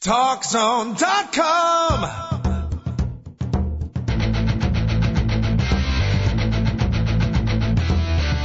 TalkZone.com.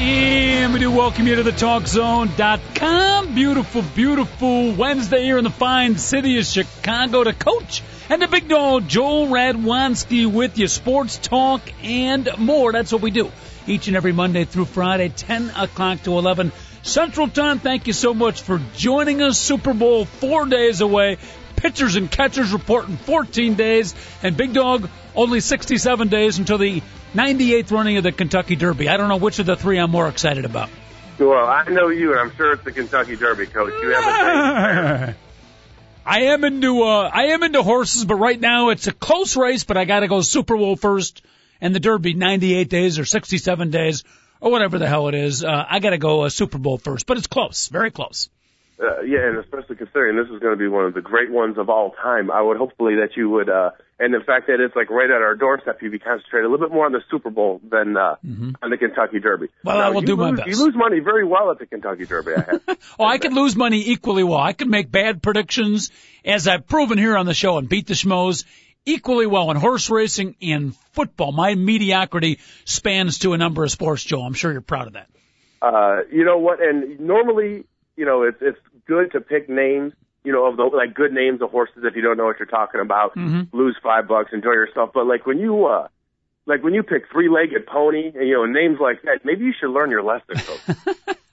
And we do welcome you to the TalkZone.com. Beautiful, beautiful Wednesday here in the fine city of Chicago to coach and the big dog Joel Radwanski with you. Sports talk and more. That's what we do each and every Monday through Friday, 10 o'clock to 11 Central Time. Thank you so much for joining us. Super Bowl four days away. Pitchers and catchers report in 14 days. And Big Dog, only 67 days until the 98th running of the Kentucky Derby. I don't know which of the three I'm more excited about. Well, I know you, and I'm sure it's the Kentucky Derby, Coach. You have a I am into uh, I am into horses, but right now it's a close race. But I got to go Super Bowl first, and the Derby 98 days or 67 days or whatever the hell it is. Uh, I got to go uh, Super Bowl first, but it's close, very close. Uh, yeah, and especially considering this is going to be one of the great ones of all time, I would hopefully that you would, uh, and the fact that it's like right at our doorstep, you'd be concentrated a little bit more on the Super Bowl than uh, mm-hmm. on the Kentucky Derby. Well, now, I will do lose, my best. You lose money very well at the Kentucky Derby. I have. oh, I could lose money equally well. I could make bad predictions, as I've proven here on the show, and beat the schmoes equally well in horse racing and football. My mediocrity spans to a number of sports, Joe. I'm sure you're proud of that. Uh, you know what? And normally, you know, it's it's good to pick names, you know, of the like good names of horses if you don't know what you're talking about. Mm-hmm. Lose five bucks, enjoy yourself. But like when you uh like when you pick three legged pony and you know names like that, maybe you should learn your lesson,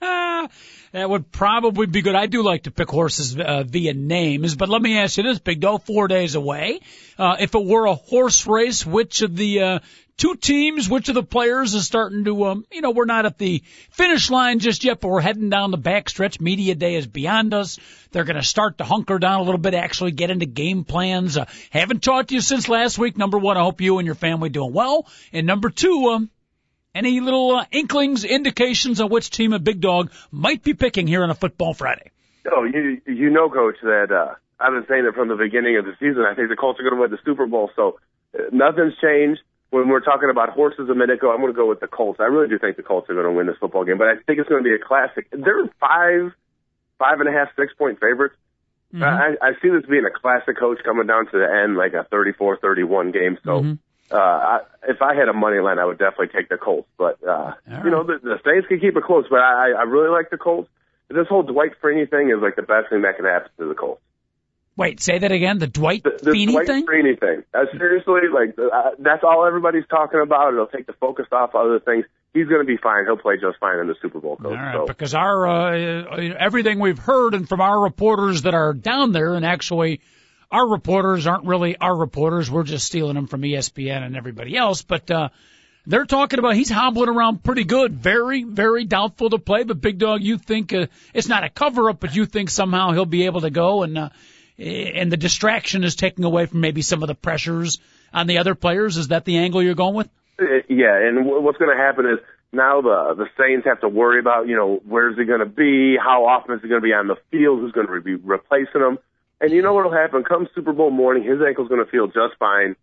that would probably be good. I do like to pick horses uh, via names, but let me ask you this, Big Dog, four days away. Uh, if it were a horse race, which of the uh, two teams, which of the players is starting to, um, you know, we're not at the finish line just yet, but we're heading down the backstretch. Media day is beyond us. They're going to start to hunker down a little bit, actually get into game plans. Uh, haven't talked to you since last week. Number one, I hope you and your family doing well. And number two, um, any little uh, inklings, indications on which team a big dog might be picking here on a football Friday? Oh, you you know, coach, that uh, I've been saying it from the beginning of the season. I think the Colts are going to win the Super Bowl, so uh, nothing's changed when we're talking about horses a minute ago, I'm going to go with the Colts. I really do think the Colts are going to win this football game, but I think it's going to be a classic. They're five, five and a half, six point favorites. Mm-hmm. I, I see this being a classic coach coming down to the end, like a 34-31 game. So, mm-hmm. uh, I, if I had a money line, I would definitely take the Colts. But, uh, right. you know, the, the Saints can keep it close, but I, I really like the Colts. This whole Dwight Freeney thing is like the best thing that can happen to the Colts. Wait, say that again. The Dwight the, the Feeney Dwight thing. Feeney thing. Uh, seriously, like uh, that's all everybody's talking about. It'll take the focus off other things. He's going to be fine. He'll play just fine in the Super Bowl. Coach, all right, so. because our uh, everything we've heard and from our reporters that are down there, and actually, our reporters aren't really our reporters. We're just stealing them from ESPN and everybody else. But uh, they're talking about he's hobbling around pretty good. Very, very doubtful to play. But Big Dog, you think uh, it's not a cover up, but you think somehow he'll be able to go and. Uh, and the distraction is taking away from maybe some of the pressures on the other players. Is that the angle you're going with? Uh, yeah, and what's going to happen is now the the Saints have to worry about you know where's he going to be, how often is he going to be on the field, who's going to be replacing him, and you know what'll happen come Super Bowl morning, his ankle's going to feel just fine.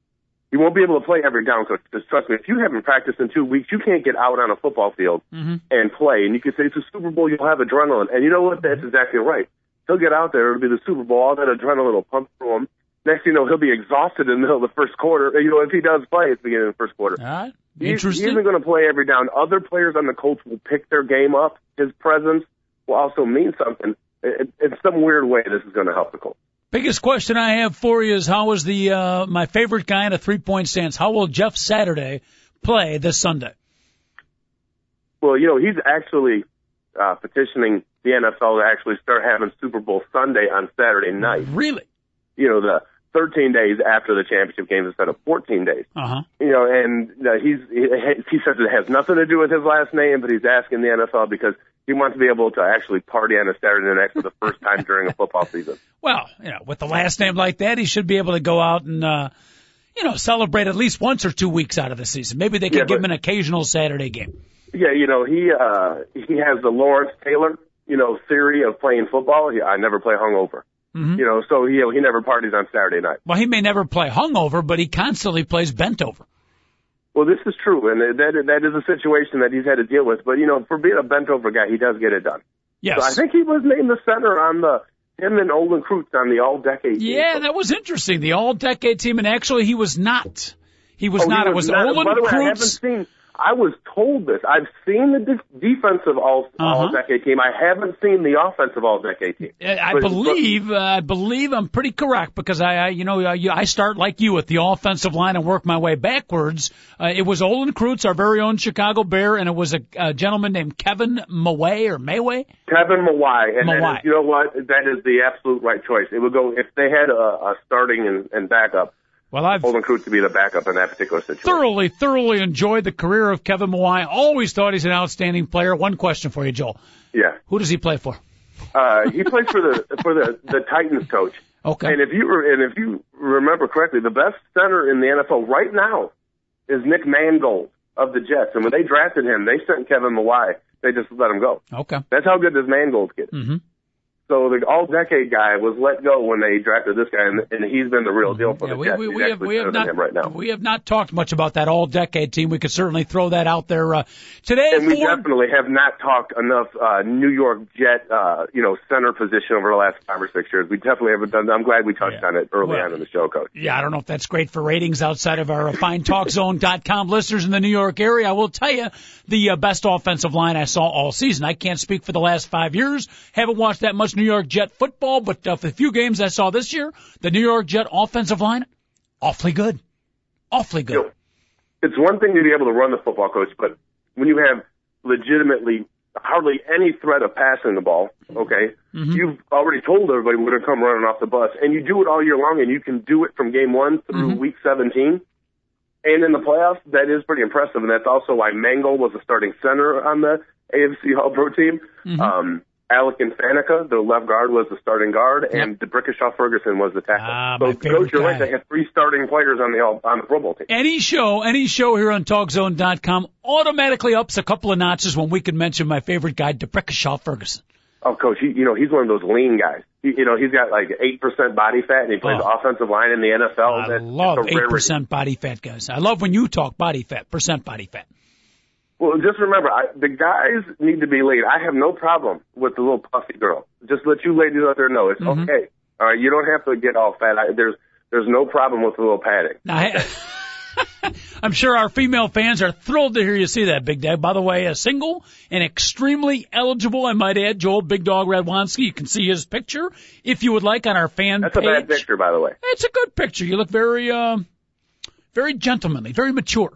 He won't be able to play every down. So just trust me, if you haven't practiced in two weeks, you can't get out on a football field mm-hmm. and play. And you could say it's a Super Bowl, you'll have adrenaline, and you know what? That's exactly right he'll get out there. It'll be the Super Bowl. All that adrenaline will pump through him. Next thing you know, he'll be exhausted in the middle of the first quarter. You know, if he does play at the beginning of the first quarter. All right. Interesting. He, he isn't going to play every down. Other players on the Colts will pick their game up. His presence will also mean something. It, in some weird way, this is going to help the Colts. Biggest question I have for you is how was the uh, my favorite guy in a three point stance? How will Jeff Saturday play this Sunday? Well, you know, he's actually uh, petitioning the NFL to actually start having Super Bowl Sunday on Saturday night. Really? You know, the 13 days after the championship games instead of 14 days. Uh-huh. You know, and uh, he's he, he says it has nothing to do with his last name, but he's asking the NFL because he wants to be able to actually party on a Saturday night for the first time during a football season. Well, you know, with the last name like that, he should be able to go out and uh you know, celebrate at least once or two weeks out of the season. Maybe they could Yeah, give him an occasional Saturday game. Yeah, you know, he uh he has the Lawrence Taylor, you know, theory of playing football. He, I never play hungover. Mhm. You know, so he he never parties on Saturday night. Well, he may never play hungover, but he constantly plays bent over. Well, this is true, and that that is a situation that he's had to deal with. But you know, for being a bent over guy, he does get it done. Yes. So I think he was named the center on the him and Olin Kreutz on the All Decade. Team. Yeah, that was interesting. The all decade team, and actually he was not. He was Oh, not. he it was not- Olin way, I haven't Kreutz. seen. I was told this. I've seen the de- defensive all Uh-huh. all decade team. I haven't seen the offensive all decade team. I I But- believe, uh, I believe I'm pretty correct because I, I you know, I, I start like you at the offensive line and work my way backwards. Uh, it was Olin Kreutz, our very own Chicago Bear, and it was a, a gentleman named Kevin Maway or Mayway. Kevin Mawae, and Mawae. is, you know what? That is the absolute right choice. It would go if they had a, a starting and, and backup. Well, I've Olin Kreutz to be the backup in that particular situation. thoroughly, thoroughly enjoyed the career of Kevin Mawae. Always thought he's an outstanding player. One question for you, Joel. Yeah, Who does he play for? uh, he plays for the for the the Titans coach. Okay. And if you re- and if you remember correctly, the best center in the NFL right now is Nick Mangold of the Jets. And when they drafted him, they sent Kevin Mawae. They just let him go. Okay. That's how good this Mangold kid. is. Mm-hmm. So the all-decade guy was let go when they drafted this guy, and, and he's been the real deal for Yeah, the we, Jets. we, we have we have not right now. we have not talked much about that all decade team. We could certainly throw that out there uh, today. And we definitely have not talked enough uh, New York Jet, uh, you know, center position over the last five or six years. We definitely haven't done. I'm glad we touched Yeah. on it early Well, on in the show, Coach. Yeah, I don't know if that's great for ratings outside of our uh, finetalkzone.com listeners in the New York area. I will tell you the uh, best offensive line I saw all season. I can't speak for the last five years. Haven't watched that much New York Jet football, but uh, the few games I saw this year, the New York Jet offensive line, awfully good. Awfully good. You know, it's one thing to be able to run the football, coach, but when you have legitimately hardly any threat of passing the ball, okay, you've already told everybody we're going to come running off the bus, and you do it all year long, and you can do it from game one through week 17. And in the playoffs, that is pretty impressive, and that's also why Mangold was a starting center on the AFC All Pro team. Um, Alan Faneca, the left guard, was the starting guard, and D'Brickashaw Ferguson was the tackle. Ah, so, coach, you're right. They have three starting players on the on the Pro Bowl team. Any show, any show here on TalkZone.com automatically ups a couple of notches when we can mention my favorite guy, D'Brickashaw Ferguson. Oh, coach, he, you know he's one of those lean guys. He, you know he's got like eight percent body fat, and he plays Oh. offensive line in the NFL. I That's love eight percent body fat guys. I love when you talk body fat, percent body fat. Well, just remember, I, the guys need to be lean. I have no problem with the little puffy girl. Just let you ladies out there know it's Mm-hmm. okay. All right, you don't have to get all fat. I, there's there's no problem with a little padding. I- I'm sure our female fans are thrilled to hear you see that, Big Dad. By the way, a single and extremely eligible, I might add, Joel Big Dog Radwanski. You can see his picture if you would like on our fan That's page. a bad picture, by the way. It's a good picture. You look very, um, very gentlemanly, very mature.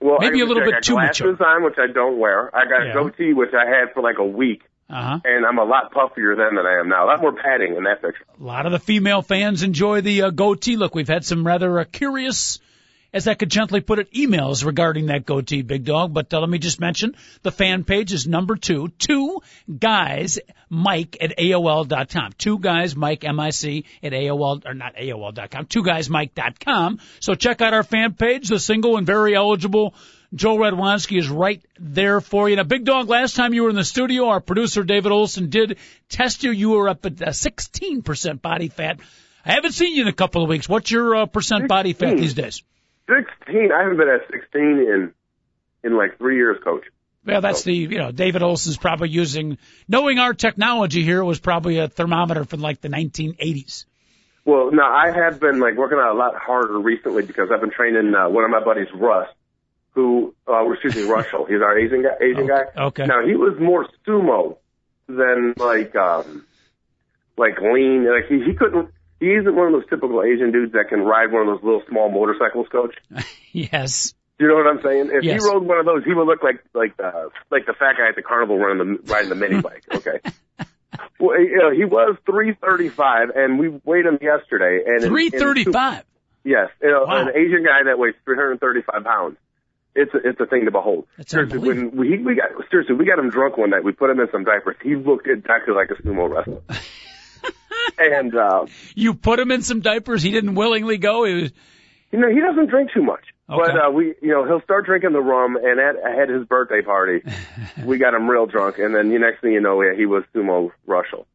Well, Maybe a little I bit got too glasses on, which I don't wear. I got Yeah. a goatee, which I had for like a week, Uh huh. and I'm a lot puffier then than I am now. A lot more padding in that picture. A lot of the female fans enjoy the uh, goatee look. We've had some rather uh, curious, as I could gently put it, emails regarding that goatee, big dog. But uh, let me just mention the fan page is number two, two guys, Mike at AOL.com. Two guys, Mike, M-I-C at AOL, or not AOL.com, two guys, Mike.com. So check out our fan page. The single and very eligible Joe Radwanski is right there for you. Now, Big Dog, last time you were in the studio, our producer David Olson did test you. You were up at uh, 16% body fat. I haven't seen you in a couple of weeks. What's your uh, percent body fat these days? Sixteen. I haven't been at sixteen in in like three years, coach. Well, that's the, you know, David Olson's probably using, knowing our technology here was probably a thermometer from like the 1980s. Well, no, I have been like working out a lot harder recently because I've been training uh, one of my buddies, Russ, who, uh, excuse me, Russell. He's our Asian guy. Asian Okay, guy. okay. Now he was more sumo than like, um, like lean. Like he, he couldn't. He isn't one of those typical Asian dudes that can ride one of those little small motorcycles, coach. Yes. You know what I'm saying? If Yes. he rode one of those, he would look like like uh, like the fat guy at the carnival running the riding the mini bike. Okay. well, you know, he was 335, and we weighed him yesterday. And in- in 335. Yes, you know, Wow. an Asian guy that weighs 335 pounds. It's a, it's a thing to behold. That's seriously, when we, we got seriously, we got him drunk one night. We put him in some diapers. He looked exactly like a sumo wrestler. and uh, You put him in some diapers. He didn't willingly go. He was, You know, he doesn't drink too much, Okay. but uh, we, you know, he'll start drinking the rum. And at, at his birthday party, we got him real drunk, and then the next thing you know, yeah, he was sumo Russell.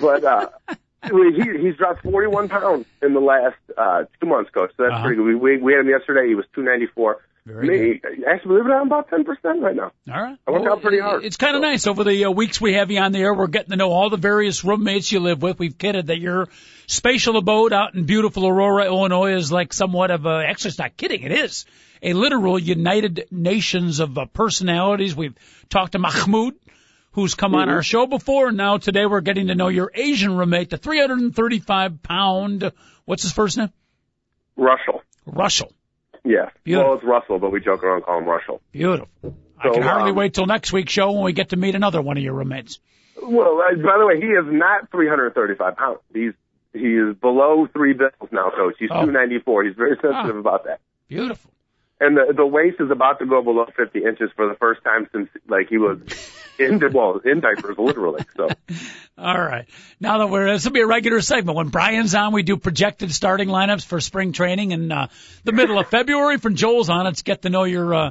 But uh, he he's dropped 41 pounds in the last uh, two months, coach. So that's Uh-huh. pretty good. We, we we had him yesterday. He was 294. Very Me, actually, believe it or not, I'm about 10 percent right now. All right. I work out pretty hard. It's kind of nice. Over the uh, weeks we have you on the air, we're getting to know all the various roommates you live with. We've kidded that your spatial abode out in beautiful Aurora, Illinois is like somewhat of a, actually it's not kidding, it is a literal United Nations of uh, personalities. We've talked to Mahmoud, who's come on our show before, and now today we're getting to know your Asian roommate, the 335 pound, what's his first name? Russell. Russell. Yeah. Beautiful. Well, it's Russell, but we joke around and call him Russell. Beautiful. I So, can hardly um, wait till next week's show when we get to meet another one of your roommates. Well, uh, by the way, he is not 335 pounds. He's he is below three bills now, coach. He's Oh. 294. He's very sensitive Ah. about that. Beautiful. And the the waist is about to go below 50 inches for the first time since like he was in well in diapers literally. So All right. Now that we're, this will be a regular segment. When Brian's on, we do projected starting lineups for spring training in uh, the middle of February. From Joel's on, it's get to know your, uh,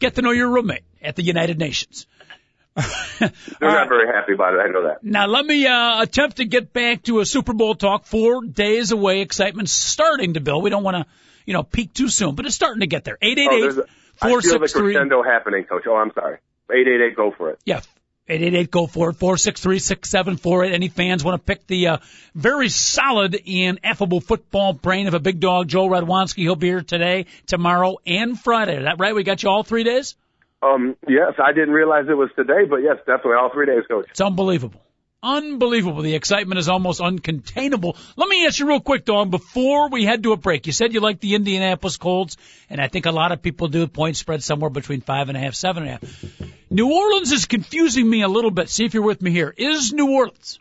get to know your roommate at the United Nations. they're not very happy about it. I know that. Now let me uh, attempt to get back to a Super Bowl talk. Four days away, excitement starting to build. We don't want to, you know, peak too soon, but it's starting to get there. Eight eight Oh, eight there's a, I four feel the crescendo happening, coach. Oh, I'm sorry. 888, go for it. Yeah. 888 go for it. 463 Any fans want to pick the uh, very solid and affable football brain of a big dog, Joe Radwanski. He'll be here today, tomorrow, and Friday. Is that right? We got you all three days? Um, yes, I didn't realize it was today, but yes, definitely all three days, coach. It's unbelievable. Unbelievable. The excitement is almost uncontainable. Let me ask you real quick, Dawn, before we head to a break. You said you like the Indianapolis Colts, and I think a lot of people do. Point spread somewhere between five and a half, seven and a half. New Orleans is confusing me a little bit. See if you're with me here. Is New Orleans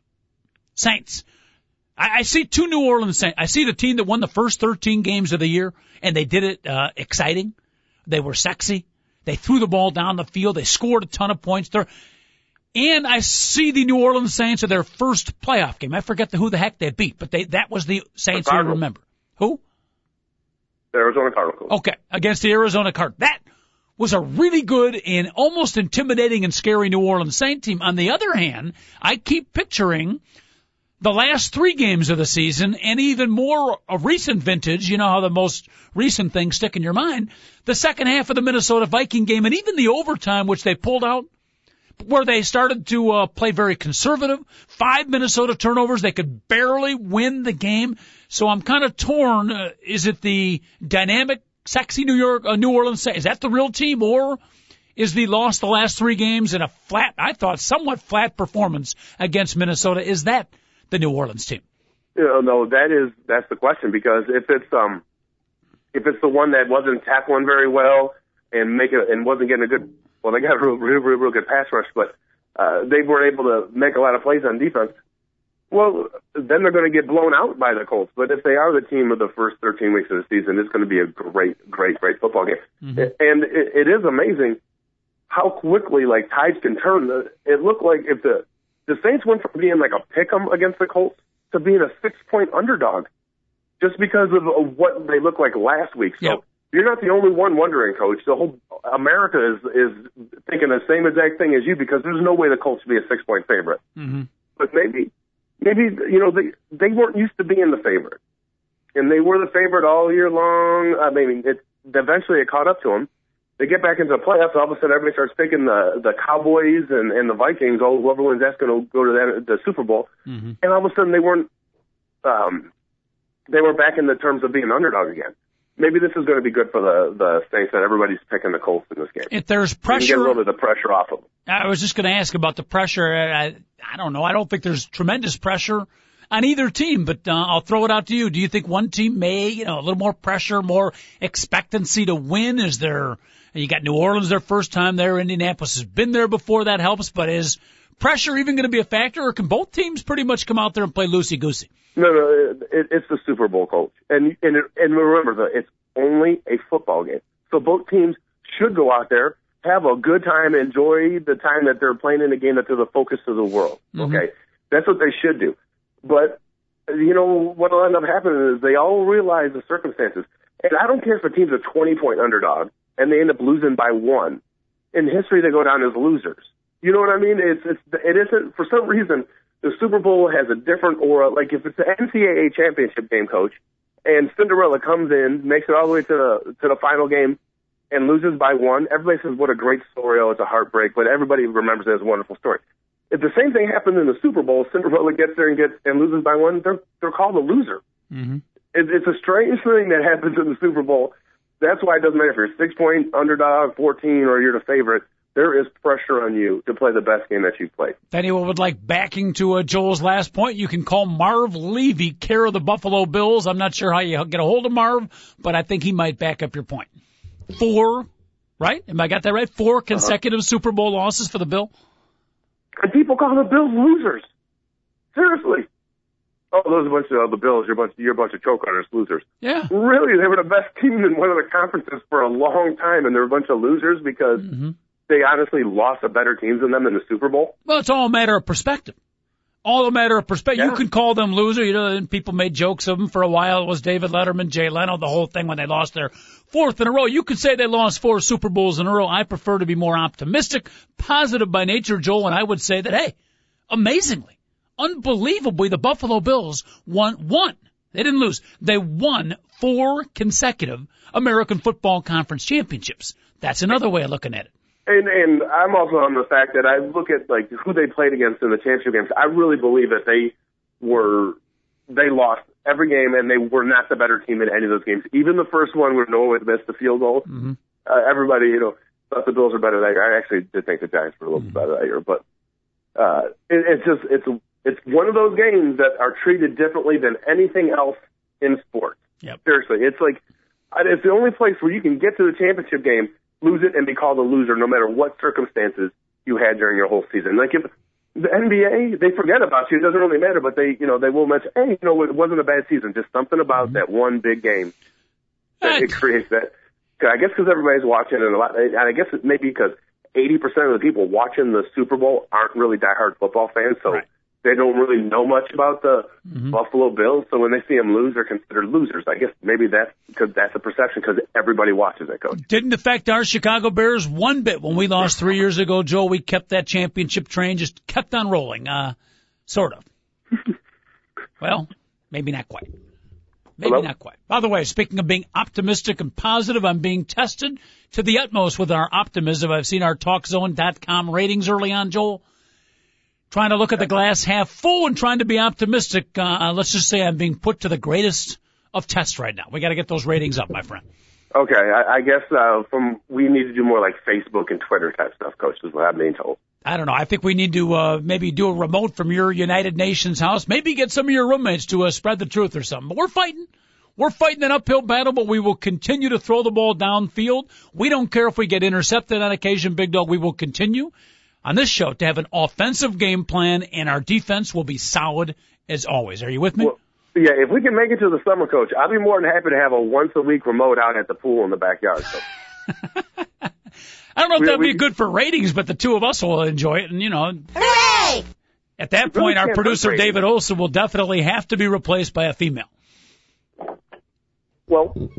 Saints? I, I see two New Orleans Saints. I see the team that won the first 13 games of the year, and they did it uh, exciting. They were sexy. They threw the ball down the field. They scored a ton of points. They're and I see the New Orleans Saints at their first playoff game. I forget the, who the heck they beat, but they that was the Saints you Cardinals. remember. Who? The Arizona Cardinals. Okay, against the Arizona Cardinals. That was a really good and almost intimidating and scary New Orleans Saint team. On the other hand, I keep picturing the last three games of the season and even more a recent vintage, you know how the most recent things stick in your mind, the second half of the Minnesota Viking game and even the overtime which they pulled out where they started to uh, play very conservative. Five Minnesota turnovers. They could barely win the game. So I'm kind of torn. Uh, is it the dynamic, sexy New York, uh, New Orleans? Is that the real team, or is the lost the last three games in a flat, I thought, somewhat flat performance against Minnesota? Is that the New Orleans team? You know, no, that is that's the question because if it's um if it's the one that wasn't tackling very well and make it and wasn't getting a good well they got a real real real, real good pass rush but uh they weren't able to make a lot of plays on defense. Well, then they're going to get blown out by the Colts. But if they are the team of the first 13 weeks of the season, it's going to be a great, great, great football game. And it, it is amazing how quickly like tides can turn. It looked like if the the Saints went from being like a pick 'em against the Colts to being a six point underdog just because of, of what they looked like last week. So Yep. You're not the only one wondering, Coach. The whole America is is thinking the same exact thing as you because there's no way the Colts should be a six point favorite. Mm-hmm. But maybe maybe you know they they weren't used to being the favorite, and they were the favorite all year long. I mean, it eventually it caught up to them. They get back into the playoffs. All of a sudden, everybody starts picking the the Cowboys and and the Vikings. Oh, whoever wins that's going to go to that, the Super Bowl. Mm-hmm. And all of a sudden, they weren't um they were back in the terms of being underdog again. Maybe this is going to be good for the the Saints that everybody's picking the Colts in this game. If there's You can get a pressure, little bit of the pressure off of them. I was just going to ask about the pressure. I, I don't know. I don't think there's tremendous pressure on either team, but uh, I'll throw it out to you. Do you think one team may, you know, a little more pressure, more expectancy to win? Is there? You got New Orleans their first time there. Indianapolis has been there before. That helps, but is pressure even going to be a factor, or can both teams pretty much come out there and play loosey goosey? No, no, it, it's the Super Bowl, coach, and and it, and remember that it's only a football game, so both teams should go out there, have a good time, enjoy the time that they're playing in a game that they're the focus of the world. Mm-hmm. Okay, that's what they should do. But you know what'll end up happening is they all realize the circumstances. And I don't care if a team's a 20 point underdog and they end up losing by one. In history, they go down as losers. You know what I mean? It's, it's, it isn't, for some reason, the Super Bowl has a different aura. Like if it's an NCAA championship game, coach, and Cinderella comes in, makes it all the way to the, to the final game and loses by one, everybody says, what a great story. Oh, it's a heartbreak, but everybody remembers it as a wonderful story. If the same thing happened in the Super Bowl, Cinderella gets there and gets and loses by one, they're they're called a loser. Mm-hmm. It, it's a strange thing that happens in the Super Bowl. That's why it doesn't matter if you're a six point underdog, 14, or you're the favorite. There is pressure on you to play the best game that you've played. If anyone would like backing to uh, Joel's last point, you can call Marv Levy, care of the Buffalo Bills. I'm not sure how you get a hold of Marv, but I think he might back up your point. Four, right? Am I got that right? Four consecutive uh-huh. Super Bowl losses for the Bill. And people call the Bills losers. Seriously. Oh, those are a bunch of uh, the Bills. You're a bunch. You're a bunch of choke artists, losers. Yeah. Really, they were the best team in one of the conferences for a long time, and they're a bunch of losers because mm-hmm. They honestly lost a better teams than them in the Super Bowl. Well, it's all a matter of perspective. All a matter of perspective. Yeah. You can call them loser. You know, and people made jokes of them for a while. It was David Letterman, Jay Leno, the whole thing when they lost their fourth in a row. You could say they lost four Super Bowls in a row. I prefer to be more optimistic, positive by nature, Joel, and I would say that, hey, amazingly, unbelievably, the Buffalo Bills won one. They didn't lose. They won four consecutive American Football Conference championships. That's another way of looking at it. And and I'm also on the fact that I look at like who they played against in the championship games. I really believe that they were they lost every game, and they were not the better team in any of those games. Even the first one where Noah missed the field goal, mm-hmm. uh, everybody, you know, thought the Bills were better that year. I actually did think the Giants were a little mm-hmm. better that year, but uh, it, it's just it's it's one of those games that are treated differently than anything else in sports. Yep. Seriously, it's like it's the only place where you can get to the championship game, lose it, and be called a loser, no matter what circumstances you had during your whole season. Like if the NBA, they forget about you. It doesn't really matter, but they, you know, they will mention, hey, you know, it wasn't a bad season. Just something about mm-hmm. that one big game that it creates that. I guess because everybody's watching and a lot, and I guess it maybe because 80% of the people watching the Super Bowl aren't really diehard football fans, so right they don't really know much about the mm-hmm. Buffalo Bills. So when they see them lose, they're considered losers. I guess maybe that's because that's a perception because everybody watches it, coach. Didn't affect our Chicago Bears one bit when we lost three years ago, Joe. We kept that championship train, just kept on rolling, uh, sort of. well, maybe not quite. Maybe Hello? not quite. By the way, speaking of being optimistic and positive, I'm being tested to the utmost with our optimism. I've seen our TalkZone.com ratings early on, Joel trying to look at the glass half full and trying to be optimistic. Uh, uh, let's just say I'm being put to the greatest of tests right now. We got to get those ratings up, my friend. Okay, I, I guess uh, from we need to do more like Facebook and Twitter type stuff, Coach. Is what I'm being told. I don't know. I think we need to uh, maybe do a remote from your United Nations house. Maybe get some of your roommates to uh, spread the truth or something. But we're fighting. We're fighting an uphill battle, but we will continue to throw the ball downfield. We don't care if we get intercepted on occasion, Big Dog. We will continue on this show to have an offensive game plan, and our defense will be solid as always. Are you with me? Well, yeah, if we can make it to the summer, coach, I'd be more than happy to have a once a week remote out at the pool in the backyard. So. I don't know if that'd be good for ratings, but the two of us will enjoy it, and you know. Hooray! At that point, our producer David Olson will definitely have to be replaced by a female. Well,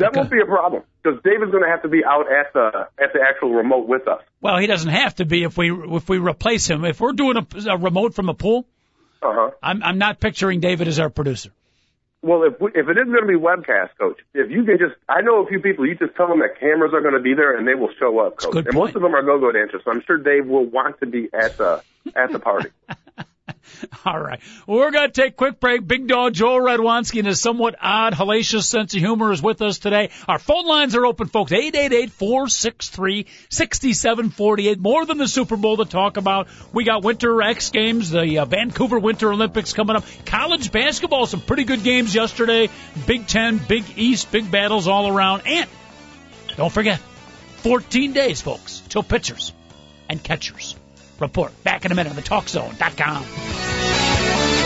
that won't be a problem because David's going to have to be out at the at the actual remote with us. Well, he doesn't have to be if we if we replace him. If we're doing a, a remote from a pool, uh-huh. I'm I'm not picturing David as our producer. Well, if we, if it isn't going to be webcast, coach, if you can just, I know a few people. You just tell them that cameras are going to be there and they will show up, coach. And point. most of them are go-go dancers, so I'm sure Dave will want to be at the at the party. All right. Well, we're going to take a quick break. Big Dog Joel Radwanski and his somewhat odd, hellacious sense of humor is with us today. Our phone lines are open, folks. 888-463-6748. More than the Super Bowl to talk about. We got Winter X Games, the uh, Vancouver Winter Olympics coming up. College basketball, some pretty good games yesterday. Big Ten, Big East, big battles all around. And don't forget, 14 days, folks, till pitchers and catchers report. Back in a minute on the TalkZone.com.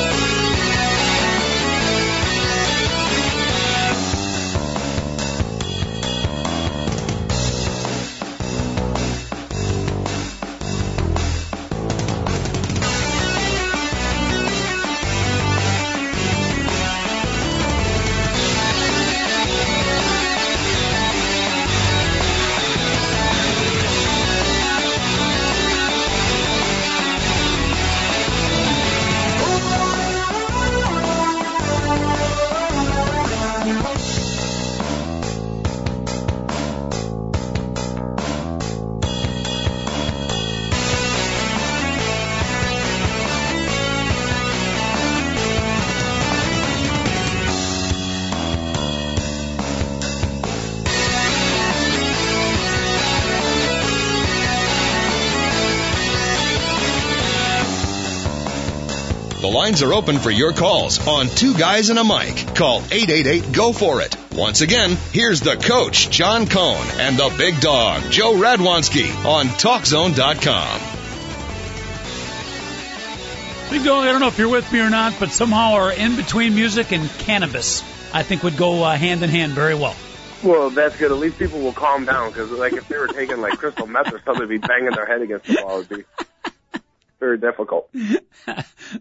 lines are open for your calls on Two Guys and a Mic. Call 888 Go For It. Once again, here's the coach, John Cohn, and the big dog, Joe Radwanski on TalkZone.com. Big dog, I don't know if you're with me or not, but somehow our in between music and cannabis, I think would go uh, hand in hand very well. Well, that's good. At least people will calm down because, like, if they were taking like crystal meth or something, they'd probably be banging their head against the wall. It'd be very difficult. oh,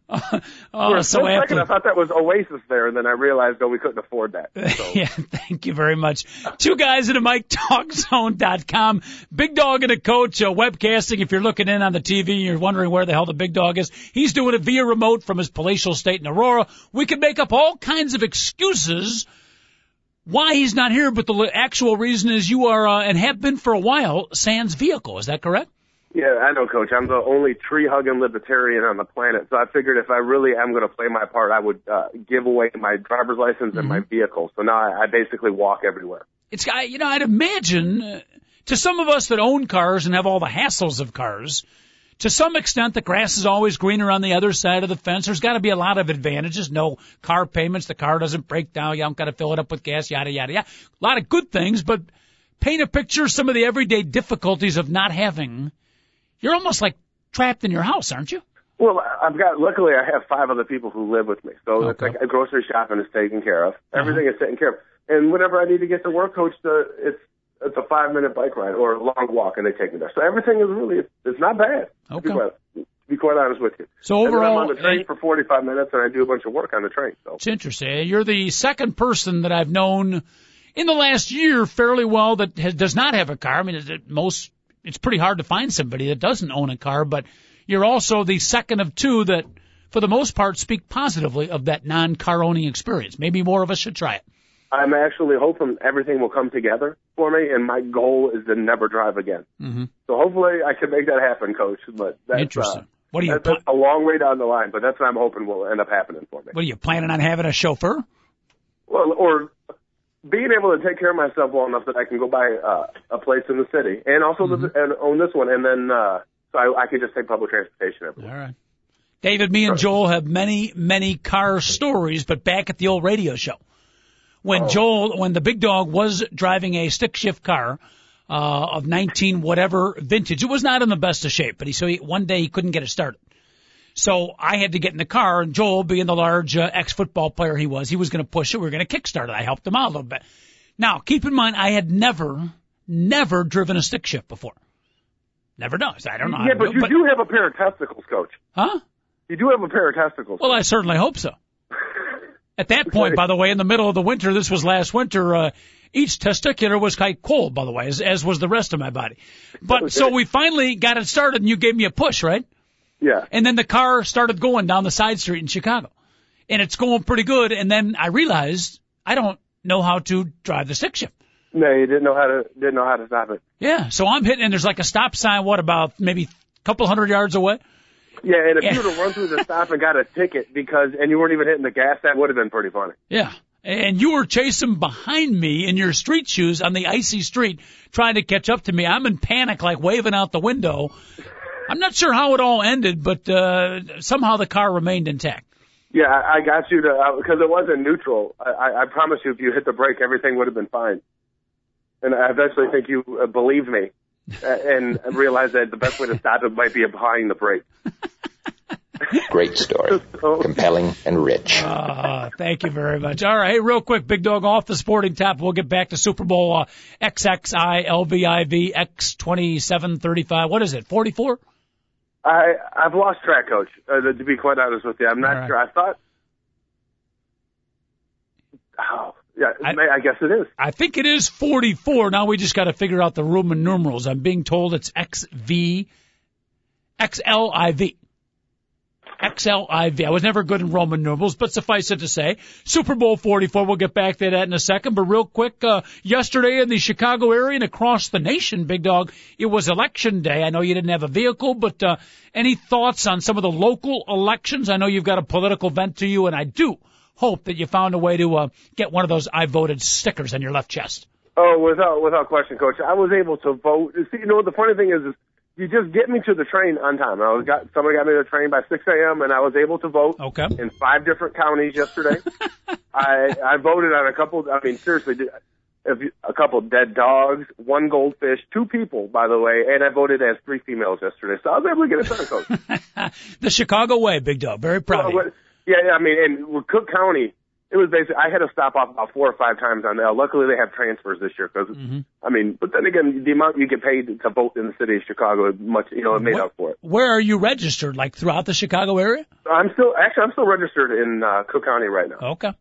For so second, I thought that was Oasis there, and then I realized, oh, we couldn't afford that. So. yeah, thank you very much. Two guys at a mic, talkzone.com. Big dog and a coach, uh, webcasting. If you're looking in on the TV and you're wondering where the hell the big dog is, he's doing it via remote from his palatial state in Aurora. We can make up all kinds of excuses why he's not here, but the actual reason is you are, uh, and have been for a while, Sans vehicle. Is that correct? Yeah, I know, Coach. I'm the only tree hugging libertarian on the planet, so I figured if I really am going to play my part, I would uh, give away my driver's license and my vehicle. So now I, I basically walk everywhere. It's, I, you know, I'd imagine uh, to some of us that own cars and have all the hassles of cars, to some extent, the grass is always greener on the other side of the fence. There's got to be a lot of advantages. No car payments. The car doesn't break down. You don't got to fill it up with gas, yada, yada, yada. A lot of good things, but paint a picture of some of the everyday difficulties of not having. You're almost like trapped in your house, aren't you? Well, I've got. Luckily, I have five other people who live with me, so it's like a grocery shopping is taken care of. Uh-huh. Everything is taken care of. And whenever I need to get to work, Coach, the it's it's a five minute bike ride or a long walk, and they take me there. So everything is really it's not bad. To be Okay. quite, to be quite honest with you. So then I'm on the train for 45 minutes, and I do a bunch of work on the train. So It's interesting. You're the second person that I've known in the last year fairly well that has, does not have a car. I mean, most it's pretty hard to find somebody that doesn't own a car, but you're also the second of two that, for the most part, speak positively of that non-car owning experience. Maybe more of us should try it. I'm actually hoping everything will come together for me, and my goal is to never drive again. Mm-hmm. So hopefully I can make that happen, Coach. But that's, Interesting. Uh, What are you that's, that's a long way down the line, but that's what I'm hoping will end up happening for me. What are you planning on having a chauffeur? Well, or being able to take care of myself well enough that I can go buy uh, a place in the city, and also the, and own this one, and then uh, so I, I could just take public transportation everywhere. All right. David, me and Joel have many, many car stories, but back at the old radio show. When Joel, when the big dog was driving a stick shift car, uh, of 19 whatever vintage, it was not in the best of shape, but he, so he, one day he couldn't get it started. So I had to get in the car and Joel, being the large uh, ex-football player he was, he was going to push it. We were going to kickstart it. I helped him out a little bit. Now, keep in mind, I had never, never driven a stick shift before. Never does. I don't know. how Yeah, but do you do have a pair of testicles, Coach. huh? You do have a pair of testicles. Well, I certainly hope so. At that point, by the way, in the middle of the winter, this was last winter, uh, each testicular was quite cold, by the way, as, as was the rest of my body. But so we finally got it started and you gave me a push, right? Yeah. And then the car started going down the side street in Chicago. And it's going pretty good. And then I realized I don't know how to drive the stick shift. No, you didn't know how to didn't know how to stop it. Yeah. So I'm hitting and there's like a stop sign, what about maybe a couple hundred yards away? Yeah, and if Yeah. you would have run through the stop and got a ticket because and you weren't even hitting the gas, that would have been pretty funny. Yeah. And you were chasing behind me in your street shoes on the icy street, trying to catch up to me. I'm in panic, like waving out the window. I'm not sure how it all ended, but uh, somehow the car remained intact. Yeah, I, I got you to uh, because it wasn't neutral. I, I, I promise you, if you hit the brake, everything would have been fine. And I eventually think you uh, believed me uh, and realized that the best way to stop it might be applying the brake. Great story. Compelling and rich. Uh, thank you very much. All right, hey, real quick, big dog off the sporting tap. We'll get back to Super Bowl uh, XXI LVIV X twenty seven thirty five. What is it? Forty four? I I've lost track, Coach. Uh, to be quite honest with you, I'm not right. sure. I thought. Oh, yeah. I, I guess it is. I think it is 44. Now we just got to figure out the Roman numerals. I'm being told it's XV, XLIV. XLIV. I was never good in Roman numerals, but suffice it to say, Super Bowl 44. We'll get back to that in a second. But real quick, uh, yesterday in the Chicago area and across the nation, Big Dog, it was election day. I know you didn't have a vehicle, but uh, any thoughts on some of the local elections? I know you've got a political vent to you, and I do hope that you found a way to uh, get one of those I voted stickers on your left chest. Oh, without without question, Coach. I was able to vote. See, you know, the funny thing is, is you just get me to the train on time. I was got somebody got me to the train by 6 a.m. and I was able to vote Okay. in five different counties yesterday. I I voted on a couple. I mean, seriously, if you, a couple dead dogs, one goldfish, two people, by the way, and I voted as three females yesterday. So I was able to get a ton of votes. the Chicago way, Big Dog. Very proud of you. yeah, yeah, I mean, and with Cook County, it was basically I had to stop off about four or five times on L. Luckily, they have transfers this year because Mm-hmm. I mean, but then again, the amount you get paid to vote in the city of Chicago, is much you know, it made What- up for it. Where are you registered? Like throughout the Chicago area? I'm still actually I'm still registered in uh, Cook County right now Okay.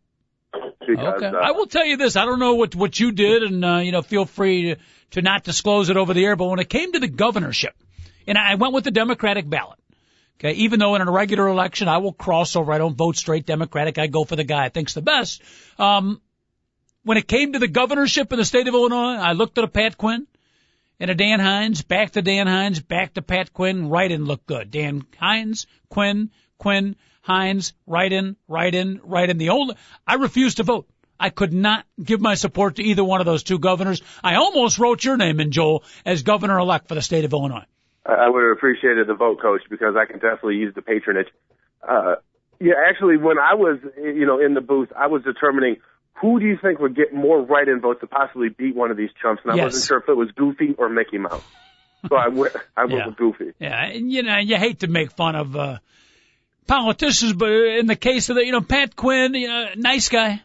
because Okay. uh, I will tell you this. I don't know what what you did, and uh, you know, feel free to, to not disclose it over the air. But when it came to the governorship, and I went with the Democratic ballot. Okay, even though in a regular election I will cross over, I don't vote straight Democratic. I go for the guy I think's the best. Um, when it came to the governorship in the state of Illinois, I looked at a Pat Quinn and a Dan Hynes, back to Dan Hynes, back to Pat Quinn, right in looked good. Dan Hynes, Quinn, Quinn, Hynes, right in, right in, right in. The old, I refused to vote. I could not give my support to either one of those two governors. I almost wrote your name in, Joel, as governor elect for the state of Illinois. I I would have appreciated the vote, coach, because I can definitely use the patronage. Uh, yeah, actually, when I was, you know, in the booth, I was determining who do you think would get more write-in votes to possibly beat one of these chumps, and I Yes. wasn't sure if it was Goofy or Mickey Mouse. So I went, I went Yeah. with Goofy. Yeah, and you know, you hate to make fun of uh politicians, but in the case of the, you know, Pat Quinn, you know, nice guy,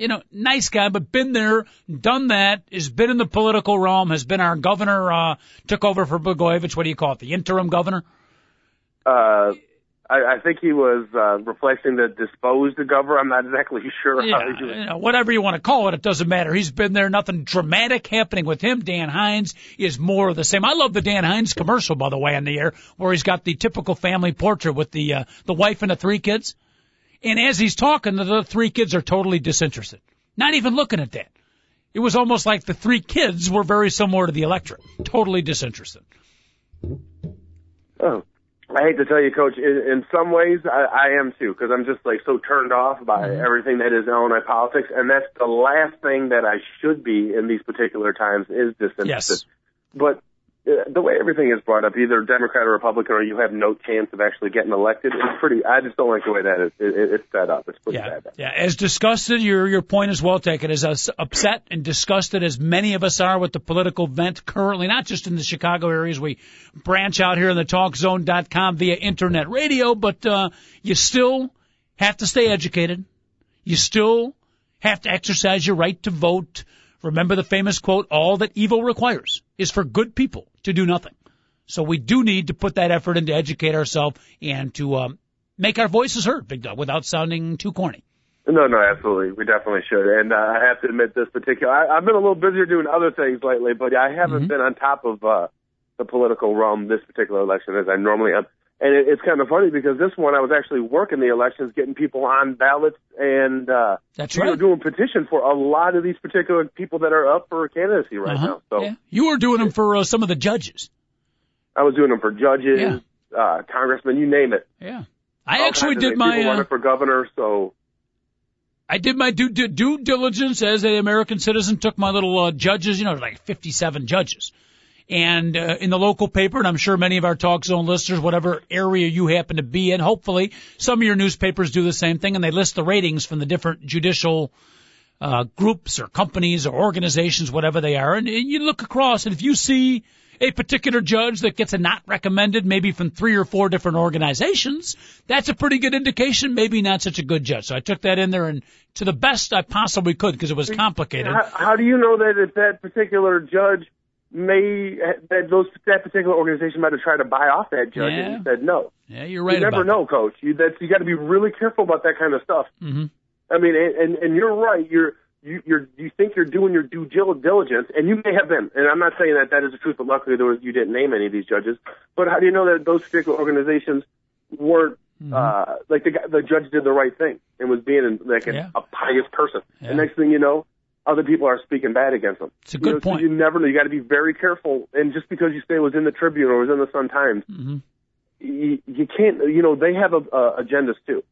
you know, nice guy, but been there, done that, has been in the political realm, has been our governor, uh, took over for Blagojevich. What do you call it? The interim governor? Uh, I, I think he was uh, replacing the disposed governor. I'm not exactly sure how Yeah, was. you know, whatever you want to call it, it doesn't matter. He's been there. Nothing dramatic happening with him. Dan Hynes is more of the same. I love the Dan Hynes commercial, by the way, on the air, where he's got the typical family portrait with the uh, the wife and the three kids. And as he's talking, the, three kids are totally disinterested, not even looking at that. It was almost like the three kids were very similar to the electorate, totally disinterested. Oh, I hate to tell you, Coach. In, in some ways, I, I am too, because I'm just like so turned off by Mm-hmm. everything that is Illinois politics, and that's the last thing that I should be in these particular times is disinterested. Yes. But the way everything is brought up, either Democrat or Republican, or you have no chance of actually getting elected, it's pretty. I just don't like the way that is. It, it, it's set up. It's pretty Yeah, bad. yeah. As disgusted, your your point is well taken. As upset and disgusted as many of us are with the political vent currently, not just in the Chicago areas, we branch out here in the TalkZone.com via internet radio, but uh, you still have to stay educated. You still have to exercise your right to vote. Remember the famous quote: "All that evil requires is for good people to do nothing." So we do need to put that effort into educate ourselves and to um, make our voices heard, Big Dog, without sounding too corny. No, no, absolutely. We definitely should. And uh, I have to admit, this particular, I, I've been a little busier doing other things lately, but I haven't Mhm. been on top of uh, the political realm this particular election as I normally am. And it, it's kind of funny because this one I was actually working the elections, getting people on ballots, and uh, That's we were doing petitions for a lot of these particular people that are up for candidacy right Uh-huh. now. So yeah. You were doing them for uh, some of the judges. I was doing them for judges, Yeah. uh, congressmen, you name it. Yeah. I All actually did my people uh, running for governor. So I did my due, due, due diligence as an American citizen. Took my little uh, judges, you know, like 57 judges, and uh, in the local paper, and I'm sure many of our Talk Zone listeners, whatever area you happen to be in, hopefully some of your newspapers do the same thing, and they list the ratings from the different judicial uh, groups or companies or organizations, whatever they are, and, and you look across, and if you see a particular judge that gets a not recommended, maybe from three or four different organizations, that's a pretty good indication. Maybe not such a good judge. So I took that in there and to the best I possibly could because it was complicated. How, how do you know that if that particular judge may that those that particular organization might have tried to buy off that judge Yeah. and he said no? Yeah, you're right you never know, coach. You that's you got to be really careful about that kind of stuff. hmm I mean, and and, and you're right. You're you you're you think you're doing your due diligence, and you may have been. And I'm not saying that that is the truth, but luckily there was, you didn't name any of these judges. But how do you know that those particular organizations weren't Mm-hmm. uh, like the guy, the judge did the right thing and was being like a, Yeah. a pious person? Yeah. And next thing you know, other people are speaking bad against them. It's a You good know, so point. you never know. You got to be very careful. And just because you say it was in the Tribune or was in the Sun Times, hmm you, you can't. You know, they have a, uh, agendas too.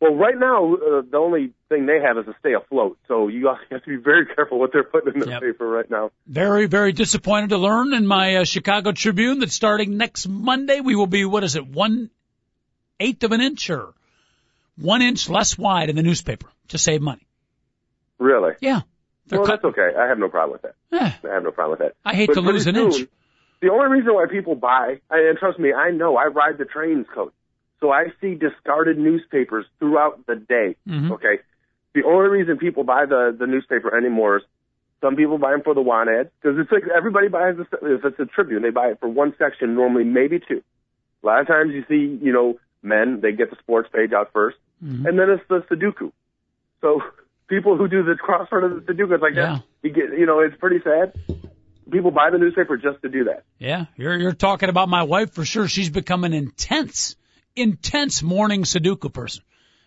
Well, right now, uh, the only thing they have is to stay afloat. So you have to be very careful what they're putting in the Yep. paper right now. Very, very disappointed to learn in my uh, Chicago Tribune that starting next Monday we will be what is it one eighth of an inch or one inch less wide in the newspaper to save money. Really? Yeah, they're Well, cut. that's okay. I have no problem with that. Eh, I have no problem with that. I hate But to lose an soon, inch. The only reason why people buy, and trust me, I know, I ride the trains, coach. So I see discarded newspapers throughout the day. Mhm. Okay. The only reason people buy the the newspaper anymore is some people buy them for the want ads because it's like everybody buys this. If it's a Tribune, they buy it for one section, normally maybe two. A lot of times you see, you know, men they get the sports page out 1st Mhm. and then it's the Sudoku. So people who do the crossword of the Sudoku, it's like Yeah. that. You get, you know, it's pretty sad. People buy the newspaper just to do that. Yeah, you're you're talking about my wife for sure. She's become an intense, intense morning Sudoku person.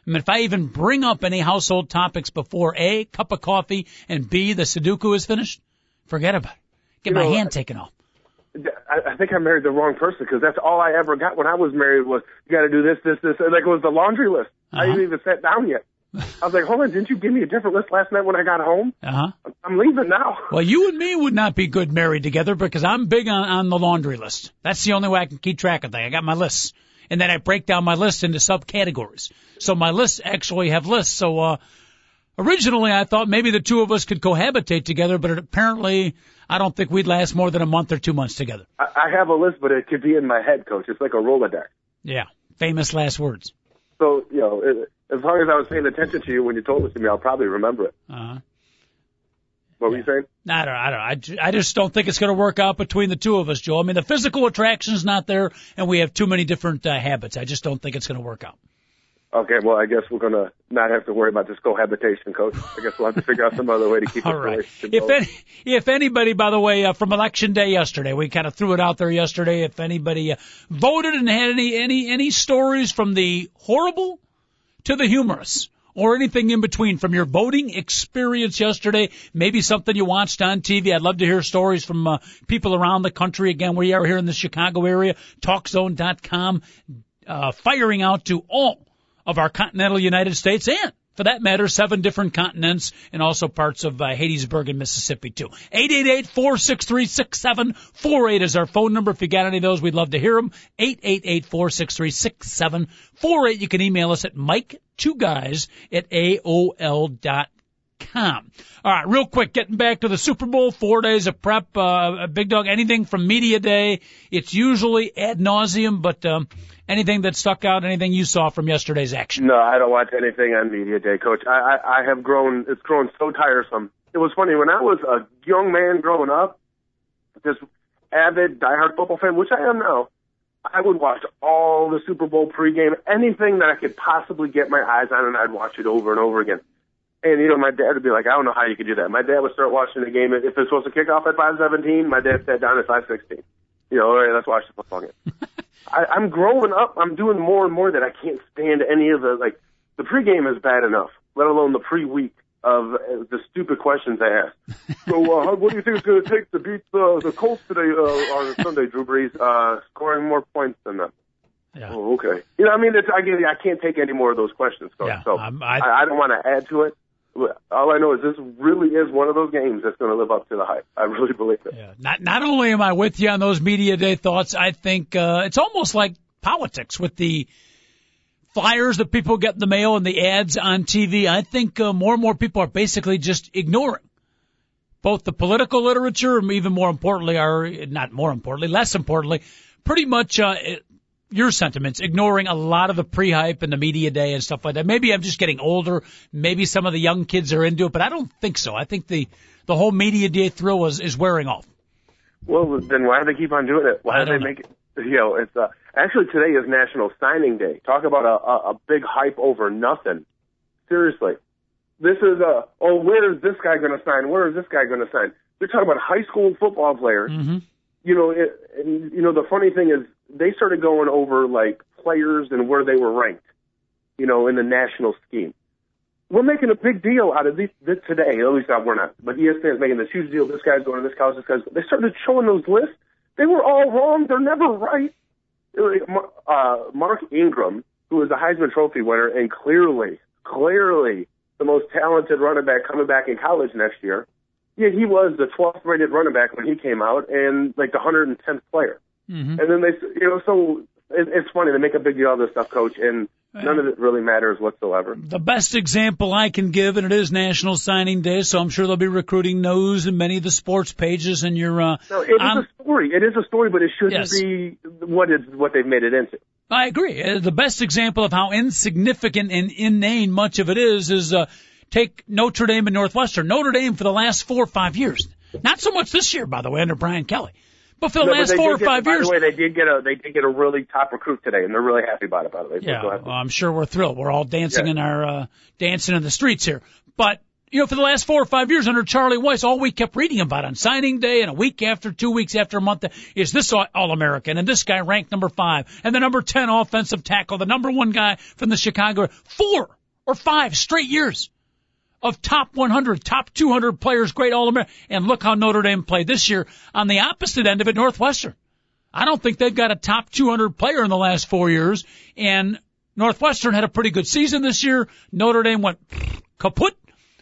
I mean, if I even bring up any household topics before A, cup of coffee, and B, the Sudoku is finished, forget about it. Get You my know, hand taken off. I, I think I married the wrong person because that's all I ever got when I was married was you got to do this, this, this. Like it was the laundry list. I Uh-huh. didn't even sat down yet. I was like, hold on, didn't you give me a different list last night when I got home? Uh huh. I'm leaving now. Well, you and me would not be good married together because I'm big on, on the laundry list. That's the only way I can keep track of things. I got my lists. And then I break down my list into subcategories. So my lists actually have lists. So, uh, originally I thought maybe the two of us could cohabitate together, but apparently I don't think we'd last more than a month or two months together. I, I have a list, but it could be in my head, coach. It's like a Rolodex. Yeah. Famous last words. So, you know, it, as long as I was paying attention to you when you told it to me, I'll probably remember it. Uh-huh. What were you saying? I don't, I don't, I, I just don't think it's going to work out between the two of us, Joe. I mean, the physical attraction's not there and we have too many different uh, habits. I just don't think it's going to work out. Okay, well, I guess we're going to not have to worry about this cohabitation, coach. I guess we'll have to figure out some other way to keep All right. If any, if anybody, by the way, uh, from election day yesterday, we kind of threw it out there yesterday. If anybody uh, voted and had any any any stories from the horrible to the humorous or anything in between from your voting experience yesterday, maybe something you watched on TV. I'd love to hear stories from uh, people around the country. Again, we are here in the Chicago area. TalkZone.com, uh, firing out to all of our continental United States and for that matter, seven different continents and also parts of uh, Hattiesburg and Mississippi too. 888-463-6748 is our phone number. If you got any of those, we'd love to hear them. 888-463-6748. You can email us at Mike Two Guys at AOL dot com. All right, real quick, getting back to the Super Bowl, four days of prep, uh, Big Dog, anything from media day. It's usually ad nauseum, but, um, anything that stuck out, anything you saw from yesterday's action. No, I don't watch anything on media day, coach. I, I, I have grown, it's grown so tiresome. It was funny, when I was a young man growing up, this avid diehard football fan, which I am now, I would watch all the Super Bowl pregame, anything that I could possibly get my eyes on, and I'd watch it over and over again. And, you know, my dad would be like, I don't know how you could do that. My dad would start watching the game. If it was supposed to kick off at 517, my dad sat down at 516. You know, all right, let's watch the football game. I, I'm growing up. I'm doing more and more that I can't stand any of the, like, the pregame is bad enough, let alone the pre-week of uh, the stupid questions they ask. so, uh, what do you think it's going to take to beat the, the Colts today, uh, on Sunday, Drew Brees, uh, scoring more points than them? Yeah. Oh, okay. You know, I mean, it's, I, I can't take any more of those questions, Coach. Yeah, so I'm- I, I- I don't want to add to it. All I know is this really is one of those games that's going to live up to the hype. I really believe it. Yeah. Not not only am I with you on those media day thoughts, I think uh, it's almost like politics with the flyers that people get in the mail and the ads on TV. I think uh, more and more people are basically just ignoring both the political literature and even more importantly, are not more importantly, less importantly, pretty much uh, your sentiments, ignoring a lot of the pre-hype and the media day and stuff like that. Maybe I'm just getting older. Maybe some of the young kids are into it, but I don't think so. I think the the whole media day thrill is is wearing off. Well, then why do they keep on doing it? Why do they make it? You know, it's uh, actually today is National Signing Day. Talk about a, a, a big hype over nothing. Seriously, this is a oh, where is this guy going to sign? Where is this guy going to sign? They're talking about high school football players. Mm-hmm. You know, it, and you know the funny thing is they started going over like players and where they were ranked. You know, in the national scheme. We're making a big deal out of this, this today. At least uh, we're not. But ESPN's making this huge deal. This guy's going to this college. This guy's. They started showing those lists. They were all wrong. They're never right. Uh, Mark Ingram who was a Heisman Trophy winner and clearly, clearly the most talented running back coming back in college next year. Yeah, he was the 12th rated running back when he came out and like the 110th player. Mm-hmm. And then they, you know, so it, it's funny. They make a big deal of this stuff, coach, and None of it really matters whatsoever. The best example I can give, and it is National Signing Day, so I'm sure they'll be recruiting those in many of the sports pages. And your uh, no, it is a story. It is a story, but it shouldn't yes. be what is what they've made it into. I agree. Uh, the best example of how insignificant and inane much of it is is uh, take Notre Dame and Northwestern. Notre Dame for the last four or five years, not so much this year, by the way, under Brian Kelly. But for the no, last four or five years, by the way, they did get a they did get a really top recruit today, and they're really happy about it. By the way, yeah, well, I'm sure we're thrilled. We're all dancing yeah. in our uh, dancing in the streets here. But you know, for the last four or five years under Charlie Weis, all we kept reading about on signing day and a week after, two weeks after, a month is this All American and this guy ranked number five and the number ten offensive tackle, the number one guy from the Chicago. Four or five straight years of top 100, top 200 players, great All American. And look how Notre Dame played this year on the opposite end of it, Northwestern. I don't think they've got a top 200 player in the last four years. And Northwestern had a pretty good season this year. Notre Dame went kaput.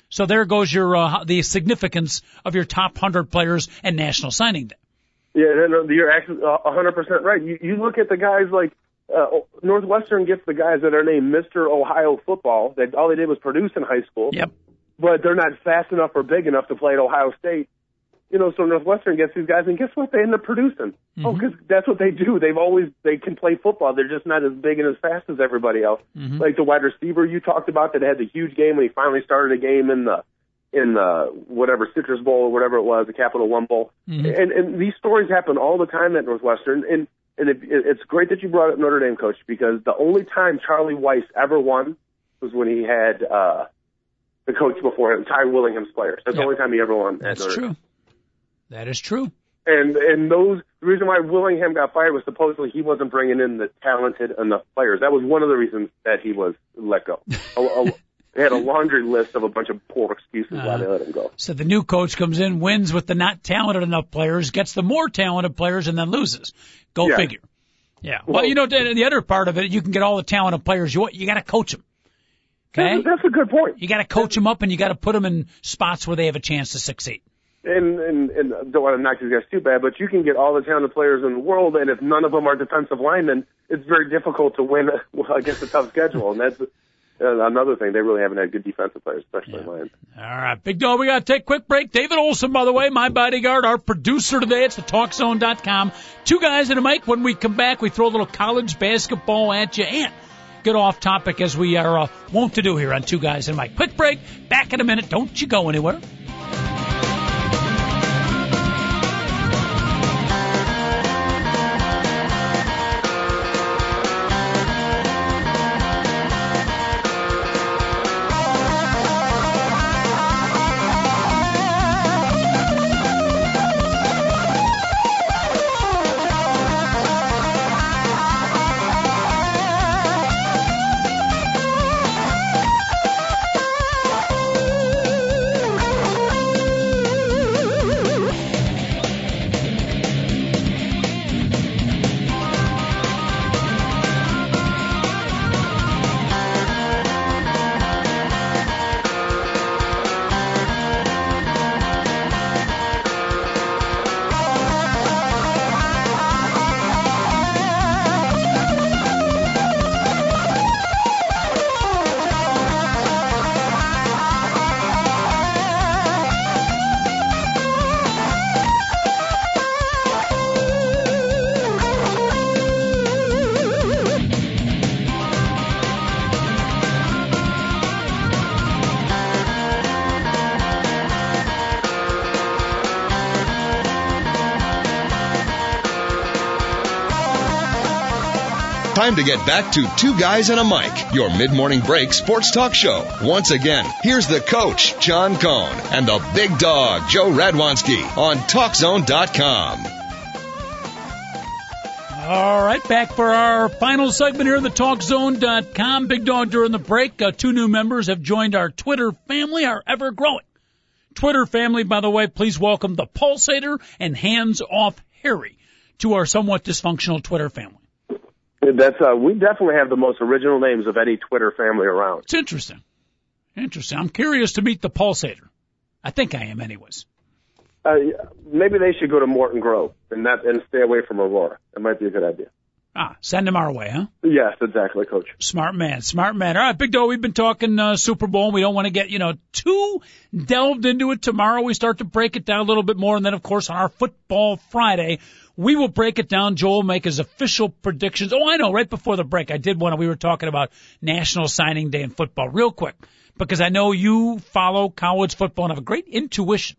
So there goes your uh, the significance of your top 100 players and National Signing Day. Yeah, no, you're actually 100% right. You, you look at the guys like uh, Northwestern gets the guys that are named Mr. Ohio Football. That all they did was produce in high school. Yep. But they're not fast enough or big enough to play at Ohio State you know, so Northwestern gets these guys, and guess what? They end up producing. Oh, mm-hmm. Oh, because that's what they do. They've always they can play football. They're just not as big and as fast as everybody else. Mm-hmm. Like the wide receiver you talked about that had the huge game when he finally started a game in the in the whatever Citrus Bowl or whatever it was, the Capital One Bowl. Mm-hmm. And and these stories happen all the time at Northwestern. And and it, it's great that you brought up Notre Dame, coach, because the only time Charlie Weis ever won was when he had uh the coach before him, Ty Willingham's players. That's the only time he ever won. That's true. That is true. And and those the reason why Willingham got fired was supposedly he wasn't bringing in the talented enough players. That was one of the reasons that he was let go. a, a, they had a laundry list of a bunch of poor excuses uh, why they let him go. So the new coach comes in, wins with the not talented enough players, gets the more talented players, and then loses. Go yeah. figure. Yeah. Well, well, you know, the, the other part of it, you can get all the talented players you want. You got to coach them. Okay. That's, a good point. You got to coach them up, and you got to put them in spots where they have a chance to succeed and, and, and don't want to knock these guys too bad, but you can get all the talented players in the world, and if none of them are defensive linemen, it's very difficult to win against a tough schedule, and that's uh, another thing. They really haven't had good defensive players, especially yeah. Lions. All right, big dog. We got to take a quick break. David Olson, by the way, my bodyguard, our producer today. It's the TalkZone.com. Two guys and a mic. When we come back, we throw a little college basketball at you and get off topic as we are uh, wont to do here on Two Guys and Mic. Quick break. Back in a minute. Don't you go anywhere. To get back to Two Guys and a Mic, your mid morning break sports talk show. Once again, here's the coach, John Cohn, and the big dog, Joe Radwanski, on TalkZone.com. All right, back for our final segment here on the TalkZone.com. Big Dog during the break. Uh, two new members have joined our Twitter family, our ever growing Twitter family. By the way, please welcome the Pulsator and Hands Off Harry to our somewhat dysfunctional Twitter family. That's uh, we definitely have the most original names of any Twitter family around. It's interesting. Interesting. I'm curious to meet the pulsator. I think I am, anyways. Uh, maybe they should go to Morton Grove and not and stay away from Aurora. That might be a good idea. Ah, send him our way, huh? Yes, exactly, Coach. Smart man, smart man. All right, Big Doe, we've been talking uh, Super Bowl. and We don't want to get, you know, too delved into it. Tomorrow we start to break it down a little bit more. And then, of course, on our Football Friday, we will break it down. Joel will make his official predictions. Oh, I know, right before the break, I did one. We were talking about National Signing Day in football real quick because I know you follow college football and have a great intuition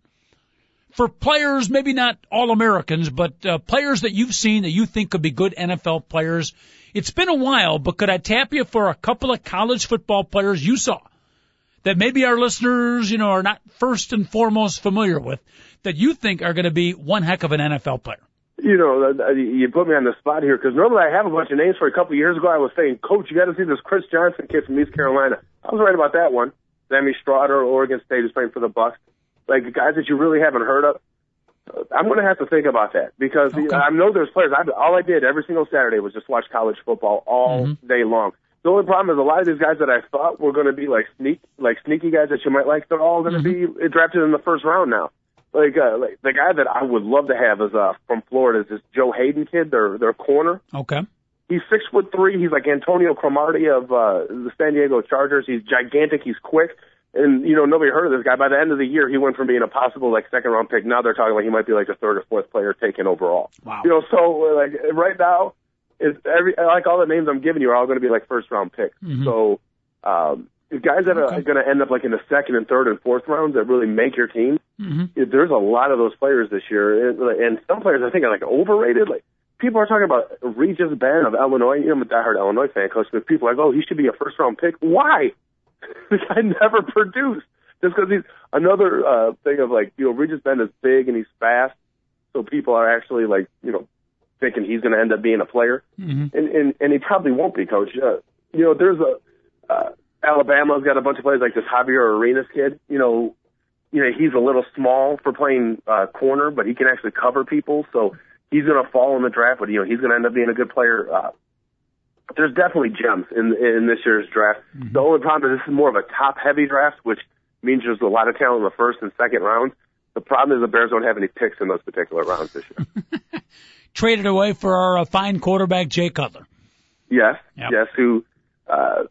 for players, maybe not all Americans, but uh, players that you've seen that you think could be good NFL players. It's been a while, but could I tap you for a couple of college football players you saw that maybe our listeners, you know, are not first and foremost familiar with that you think are going to be one heck of an NFL player? You know, you put me on the spot here because normally I have a bunch of names for a couple of years ago. I was saying, Coach, you got to see this Chris Johnson kid from East Carolina. I was right about that one. Sammy Stroughter, Oregon State, is playing for the Bucs like guys that you really haven't heard of. I'm going to have to think about that because okay. I know there's players. I, all I did every single Saturday was just watch college football all mm-hmm. day long. The only problem is a lot of these guys that I thought were going to be like sneak, like sneaky guys that you might like, they're all going to mm-hmm. be drafted in the first round now. Like, uh, like the guy that I would love to have is uh from Florida is this Joe Haden kid, their their corner. Okay. He's six foot three. He's like Antonio Cromartie of uh the San Diego Chargers. He's gigantic. He's quick and you know nobody heard of this guy. By the end of the year, he went from being a possible like second round pick. Now they're talking like he might be like the third or fourth player taken overall. Wow. You know, so like right now, it's every like all the names I'm giving you are all going to be like first round picks. Mm-hmm. So um, guys that okay. are going to end up like in the second and third and fourth rounds that really make your team. Mm-hmm. There's a lot of those players this year, and, and some players I think are like overrated. Like people are talking about Regis Benn of Illinois. You know, I'm a diehard Illinois fan coach, but people are like, oh, he should be a first round pick. Why? this guy never produced. Just because he's another uh, thing of like, you know, Regis Benn is big and he's fast, so people are actually like, you know, thinking he's going to end up being a player, mm-hmm. and, and and he probably won't be, coach. Uh, you know, there's a uh, Alabama's got a bunch of players like this Javier Arenas kid. You know, you know he's a little small for playing uh, corner, but he can actually cover people, so he's going to fall in the draft. But you know, he's going to end up being a good player. Uh, there's definitely gems in in this year's draft. Mm-hmm. The only problem is this is more of a top heavy draft, which means there's a lot of talent in the first and second rounds. The problem is the Bears don't have any picks in those particular rounds this year. Traded away for our uh, fine quarterback Jay Cutler. Yes, yep. yes, who uh,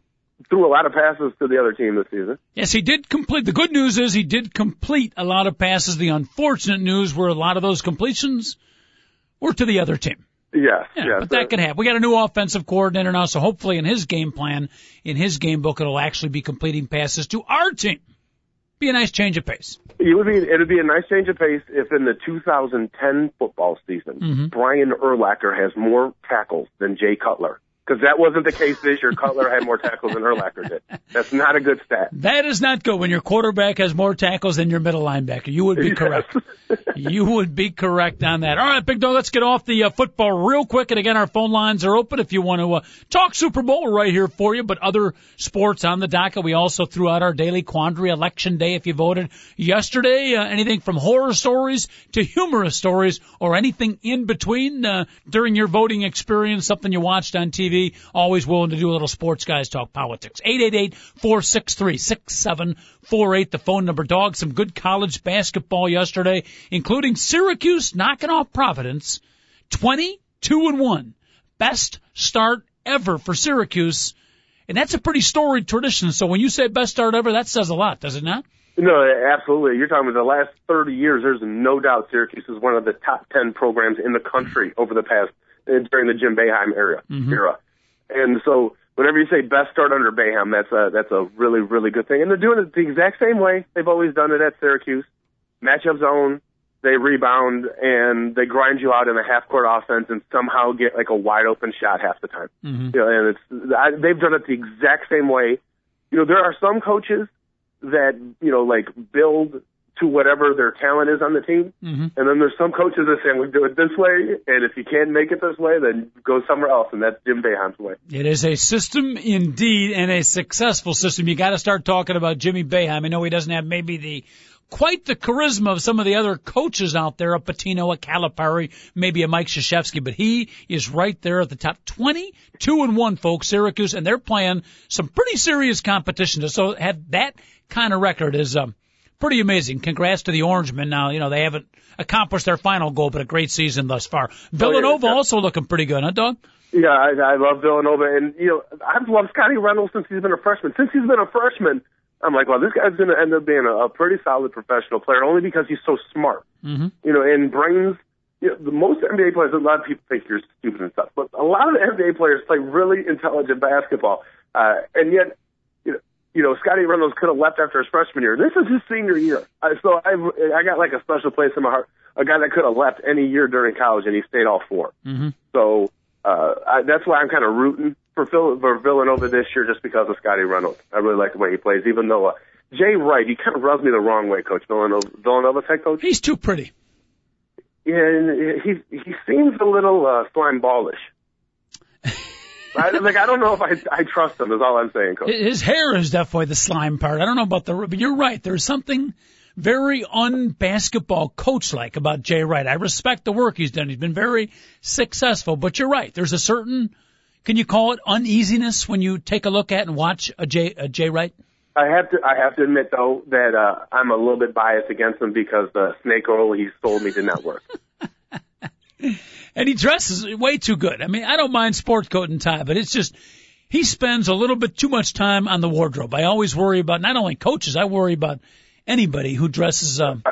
threw a lot of passes to the other team this season. Yes, he did complete. The good news is he did complete a lot of passes. The unfortunate news were a lot of those completions were to the other team. Yes, yeah, yes. But that could happen. We got a new offensive coordinator now, so hopefully in his game plan, in his game book, it'll actually be completing passes to our team. Be a nice change of pace. It would be. It would be a nice change of pace if in the 2010 football season, mm-hmm. Brian Urlacher has more tackles than Jay Cutler because that wasn't the case this year. Cutler had more tackles than Urlacher did. That's not a good stat. That is not good when your quarterback has more tackles than your middle linebacker. You would be correct. You would be correct on that. All right, Big Dog, let's get off the uh, football real quick. And again, our phone lines are open if you want to uh, talk Super Bowl. Right here for you, but other sports on the docket. We also threw out our daily quandary election day if you voted yesterday. Uh, anything from horror stories to humorous stories or anything in between uh, during your voting experience, something you watched on TV Always willing to do a little sports guys talk politics. 888-463-6748, the phone number. Dog, some good college basketball yesterday, including Syracuse knocking off Providence. 22 and 1. Best start ever for Syracuse. And that's a pretty storied tradition. So when you say best start ever, that says a lot, does it not? No, absolutely. You're talking about the last 30 years. There's no doubt Syracuse is one of the top 10 programs in the country over the past during the Jim Boeheim era. Mm-hmm. Era. And so whenever you say best start under Boeheim, that's a that's a really really good thing. And they're doing it the exact same way they've always done it at Syracuse. Matchup zone, they rebound and they grind you out in a half court offense and somehow get like a wide open shot half the time. Mm-hmm. You know, and it's I, they've done it the exact same way. You know, there are some coaches that you know like build to whatever their talent is on the team. Mm-hmm. And then there's some coaches that say, we do it this way, and if you can't make it this way, then go somewhere else, and that's Jim Boeheim's way. It is a system indeed, and a successful system. You got to start talking about Jimmy Boeheim. I know he doesn't have maybe the quite the charisma of some of the other coaches out there, a Pitino, a Calipari, maybe a Mike Krzyzewski, but he is right there at the top. 22 and 1, folks, Syracuse, and they're playing some pretty serious competition. So have that kind of record is, um, pretty amazing. Congrats to the Orangemen. Now, you know, they haven't accomplished their final goal, but a great season thus far. Villanova oh, yeah, also looking pretty good, huh, Doug? Yeah, I, I love Villanova, and you know, I've loved Scottie Reynolds since he's been a freshman. Since he's been a freshman, I'm like, well, this guy's going to end up being a, a pretty solid professional player, only because he's so smart. Mm-hmm. You know, and brings. You know, the most NBA players, a lot of people think you're stupid and stuff, but a lot of the NBA players play really intelligent basketball, uh, and yet you know, Scottie Reynolds could have left after his freshman year. This is his senior year. So I I got like a special place in my heart. A guy that could have left any year during college and he stayed all 4 mm-hmm. So uh, I, that's why I'm kind of rooting for, Phil, for Villanova this year just because of Scottie Reynolds. I really like the way he plays, even though uh, Jay Wright, he kind of rubs me the wrong way, Coach Villanova, Villanova's head coach. He's too pretty. Yeah, and he he seems a little uh, slime ballish. I, like I don't know if I I trust him. Is all I'm saying. Coach. His hair is definitely the slime part. I don't know about the, but you're right. There's something very unbasketball coach like about Jay Wright. I respect the work he's done. He's been very successful, but you're right. There's a certain, can you call it uneasiness when you take a look at and watch a Jay, a Jay Wright? I have to I have to admit though that uh, I'm a little bit biased against him because the snake oil he sold me did not work. and he dresses way too good. I mean, I don't mind sport coat and tie, but it's just he spends a little bit too much time on the wardrobe. I always worry about not only coaches, I worry about anybody who dresses um,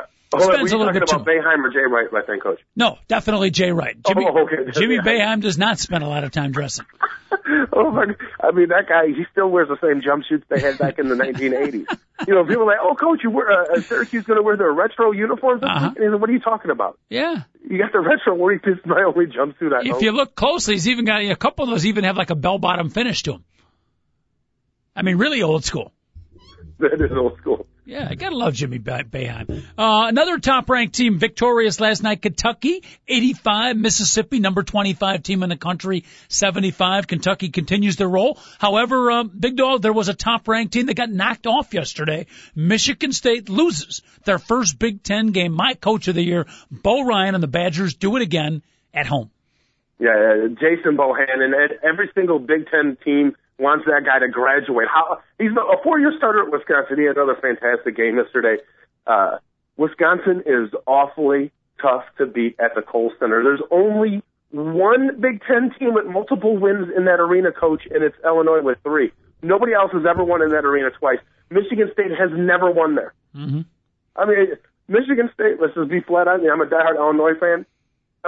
spends on, a little bit about too. Or Jay Wright, I think, Coach? No, definitely Jay Wright. Jimmy, oh, okay. Jimmy Boeheim does not spend a lot of time dressing. oh my! I mean, that guy, he still wears the same jumpsuits they had back in the 1980s. You know, people are like, "Oh, Coach, you wear uh, Syracuse going to wear their retro uniforms?" Uh-huh. And said, what are you talking about? Yeah, you got the retro. This is my only jumpsuit I If you look closely, he's even got a couple of those. Even have like a bell bottom finish to them. I mean, really old school. That is old school. Yeah, I gotta love Jimmy Boeheim. Uh, another top-ranked team victorious last night, Kentucky, 85, Mississippi, number 25 team in the country, 75. Kentucky continues their roll. However, uh, Big Dog, there was a top-ranked team that got knocked off yesterday. Michigan State loses their first Big Ten game. My coach of the year, Bo Ryan and the Badgers do it again at home. Yeah, uh, Jason Bohannon, and every single Big Ten team wants that guy to graduate. How he's a four-year starter at Wisconsin. He had another fantastic game yesterday. Uh, Wisconsin is awfully tough to beat at the Kohl Center. There's only one Big Ten team with multiple wins in that arena, coach, and it's Illinois with three. Nobody else has ever won in that arena twice. Michigan State has never won there. Mm-hmm. I mean, Michigan State. Let's just be flat out. I'm a diehard Illinois fan.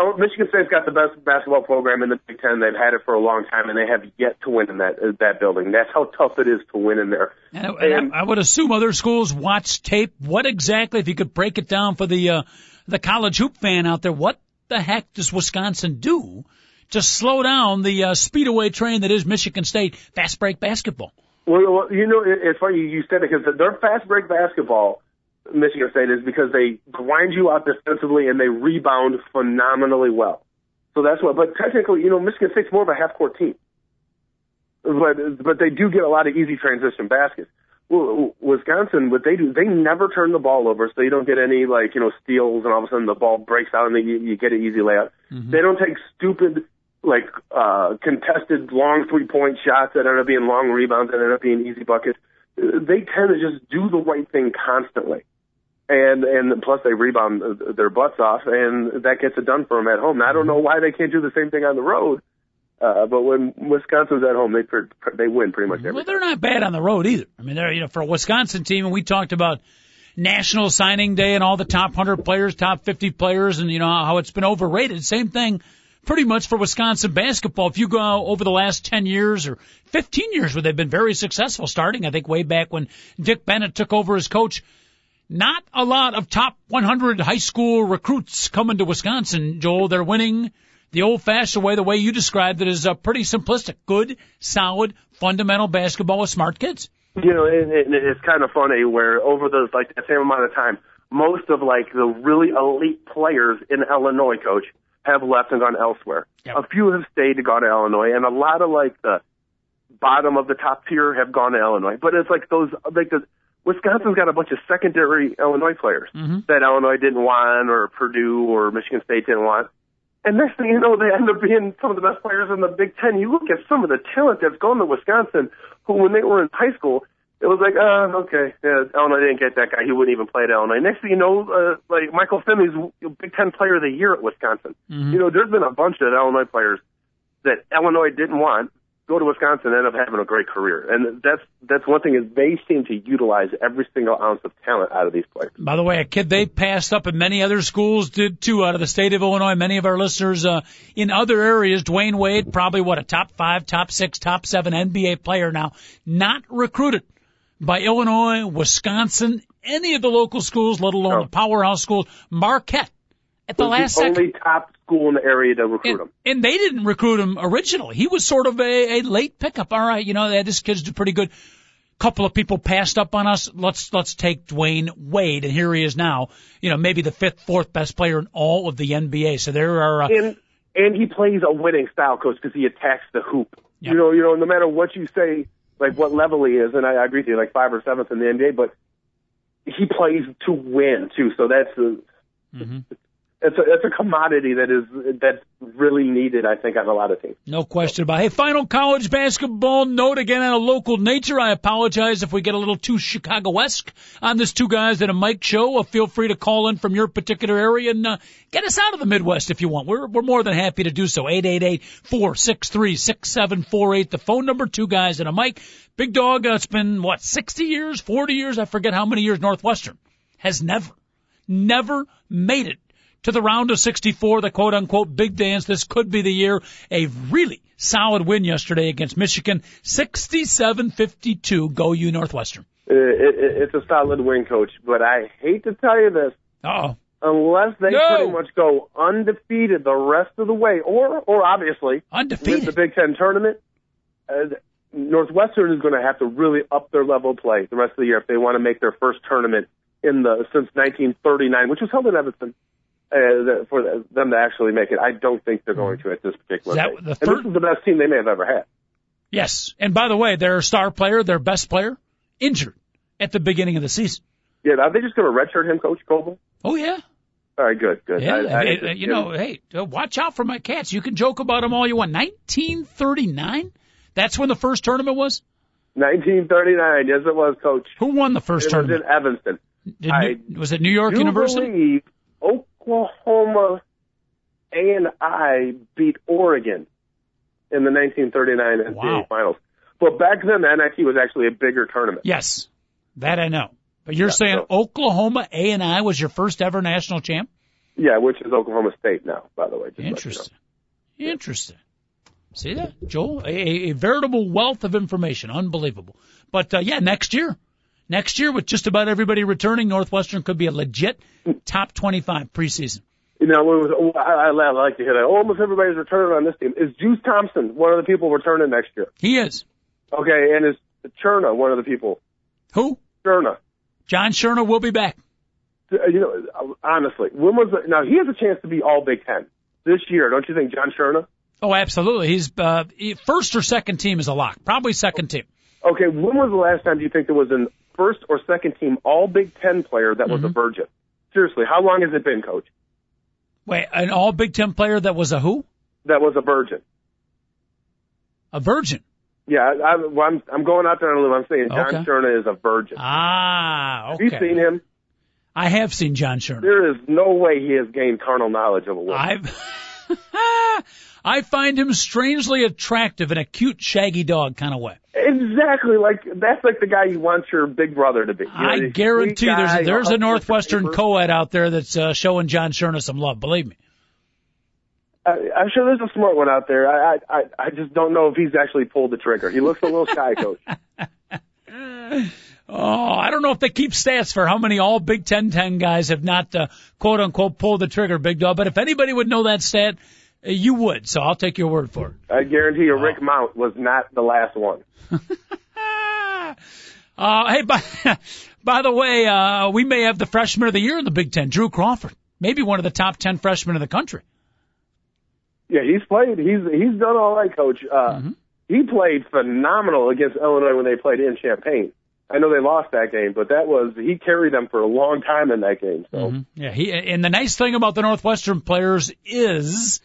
Oh, Michigan State's got the best basketball program in the Big Ten. They've had it for a long time, and they have yet to win in that uh, that building. That's how tough it is to win in there. And, and I, I would assume other schools watch tape. What exactly, if you could break it down for the uh, the college hoop fan out there, what the heck does Wisconsin do to slow down the uh, speedaway train that is Michigan State fast break basketball? Well, you know, it's funny you said it because their fast break basketball Michigan State is because they grind you out defensively and they rebound phenomenally well. So that's what. But technically, you know, Michigan State's more of a half court team. But but they do get a lot of easy transition baskets. Well, Wisconsin, what they do, they never turn the ball over, so you don't get any like you know steals, and all of a sudden the ball breaks out and then you, you get an easy layup. Mm-hmm. They don't take stupid like uh contested long three point shots that end up being long rebounds that end up being easy buckets. They tend to just do the right thing constantly and and plus they rebound their butts off, and that gets it done for them at home. Now, I don't know why they can't do the same thing on the road, uh, but when Wisconsin's at home, they they win pretty much every. Well, they're not bad on the road either. I mean, they're you know for a Wisconsin team, and we talked about National Signing Day and all the top hundred players, top fifty players, and you know how it's been overrated. Same thing. Pretty much for Wisconsin basketball. If you go over the last 10 years or 15 years where they've been very successful, starting, I think, way back when Dick Bennett took over as coach, not a lot of top 100 high school recruits coming to Wisconsin, Joel. They're winning the old fashioned way, the way you described it is uh, pretty simplistic. Good, solid, fundamental basketball with smart kids. You know, and, and it's kind of funny where over the, like, that same amount of time, most of, like, the really elite players in Illinois, coach, have left and gone elsewhere. Yep. A few have stayed to go to Illinois, and a lot of, like, the bottom of the top tier have gone to Illinois. But it's like those, like, the, Wisconsin's got a bunch of secondary Illinois players Mm-hmm. that Illinois didn't want, or Purdue or Michigan State didn't want. And next thing you know, they end up being some of the best players in the Big Ten. You look at some of the talent that's gone to Wisconsin, who when they were in high school, it was like, uh, okay, yeah, Illinois didn't get that guy. He wouldn't even play at Illinois. Next thing you know, uh, like Michael Finley's Big Ten Player of the Year at Wisconsin. Mm-hmm. You know, there's been a bunch of Illinois players that Illinois didn't want go to Wisconsin and end up having a great career. And that's that's one thing is they seem to utilize every single ounce of talent out of these players. By the way, a kid they passed up and many other schools did too out of the state of Illinois. Many of our listeners uh, in other areas, Dwyane Wade, probably what a top five, top six, top seven NBA player now, not recruited by Illinois, Wisconsin, any of the local schools, let alone No. the powerhouse schools. Marquette at the last the second. only top school in the area to recruit And, him. and they didn't recruit him originally. He was sort of a, a late pickup. All right, you know, this kid's pretty good. Couple of people passed up on us. Let's let's take Dwyane Wade, and here he is now. You know, maybe the fifth, fourth best player in all of the NBA. So there are. Uh, And and he plays a winning style, coach, because he attacks the hoop. Yeah. You know, you know, no matter what you say, like what level he is, and I, I agree with you, like five or seventh in the NBA, but he plays to win too. So that's a Mhm. It's a it's a commodity that is that's really needed, I think, on a lot of teams. No question about it. Hey, final college basketball note again on a local nature. I apologize if we get a little too Chicago-esque on this two guys at a mic show. Uh, feel free to call in from your particular area and uh, get us out of the Midwest if you want. We're, we're more than happy to do so. 888-463-6748. The phone number, two guys at a mic. Big dog, uh, it's been, what, 60 years, 40 years? I forget how many years Northwestern has never, never made it to the round of 64, the quote unquote big dance. This could be the year. A really solid win yesterday against Michigan. 67-52. Go you Northwestern. Uh, It, it, it's a solid win, coach, but I hate to tell you this, Uh-oh. unless they No. pretty much go undefeated the rest of the way, or or obviously with the Big Ten tournament, uh, Northwestern is going to have to really up their level of play the rest of the year if they want to make their first tournament in the since 1939, which was held in Evanston. Uh, for them to actually make it, I don't think they're going to at this particular Is that the and this is the best team they may have ever had. Yes. And by the way, their star player, their best player, injured at the beginning of the season. Yeah, are they just going to redshirt him, Coach Coble? Oh yeah. All right, good, good. Yeah. I, I, uh, you know, hey, uh, watch out for my cats. You can joke about them all you want. 1939? That's when the first tournament was? 1939, yes, it was, Coach. Who won the first It was tournament? in Evanston. New- was it New York University? believe Oklahoma A and I beat Oregon in the 1939 NCAA Wow. finals. But back then, the NIT was actually a bigger tournament. Yes, that I know. But you're Yeah, saying so- Oklahoma A and I was your first ever national champ? Yeah, which is Oklahoma State now, by the way. just you know. Interesting. Interesting. See that, Joel? A, a, a veritable wealth of information. Unbelievable. But uh, yeah, next year, next year with just about everybody returning, Northwestern could be a legit top 25 preseason. You know, was, I, I, I like to hear that. Almost everybody's returning on this team. Is Juice Thompson one of the people returning next year? He is. Okay, and is Shurna one of the people? Who? Shurna. John Shurna will be back. Uh, You know, honestly, when was the, now he has a chance to be All Big Ten this year, don't you think, John Shurna? Oh, absolutely. He's uh, first or second team is a lock. Probably second team. Okay, when was the last time do you think there was an first or second team All Big Ten player that was a virgin? Seriously, how long has it been, Coach? Wait, an all Big Ten player that was a who? That was a virgin. A virgin. Yeah, I, well, I'm I'm going out there on a limb. I'm saying John Okay. Shurna is a virgin. Ah, Have you okay. seen him? I have seen John Shurna. There is no way he has gained carnal knowledge of a woman. I've I find him strangely attractive in a cute, shaggy dog kind of way. Exactly, like that's like the guy you want your big brother to be. You know, I guarantee there's a, there's a help you with your Northwestern co-ed out there that's uh, showing John Shurna some love. Believe me. I, I'm sure there's a smart one out there. I, I I just don't know if he's actually pulled the trigger. He looks a little shy, coach. Oh, I don't know if they keep stats for how many all Big Ten ten guys have not uh, quote unquote pulled the trigger, Big Dog. But if anybody would know that stat, you would. So I'll take your word for it. I guarantee you, Rick Mount was not the last one. Uh, hey, by, by the way, uh, we may have the freshman of the year in the Big Ten, Drew Crawford. Maybe one of the top 10 freshmen in the country. Yeah, he's played. He's he's done all right, coach. Uh, Mm-hmm. He played phenomenal against Illinois when they played in Champaign. I know they lost that game, but that was he carried them for a long time in that game. So mm-hmm. yeah, he and the nice thing about the Northwestern players is.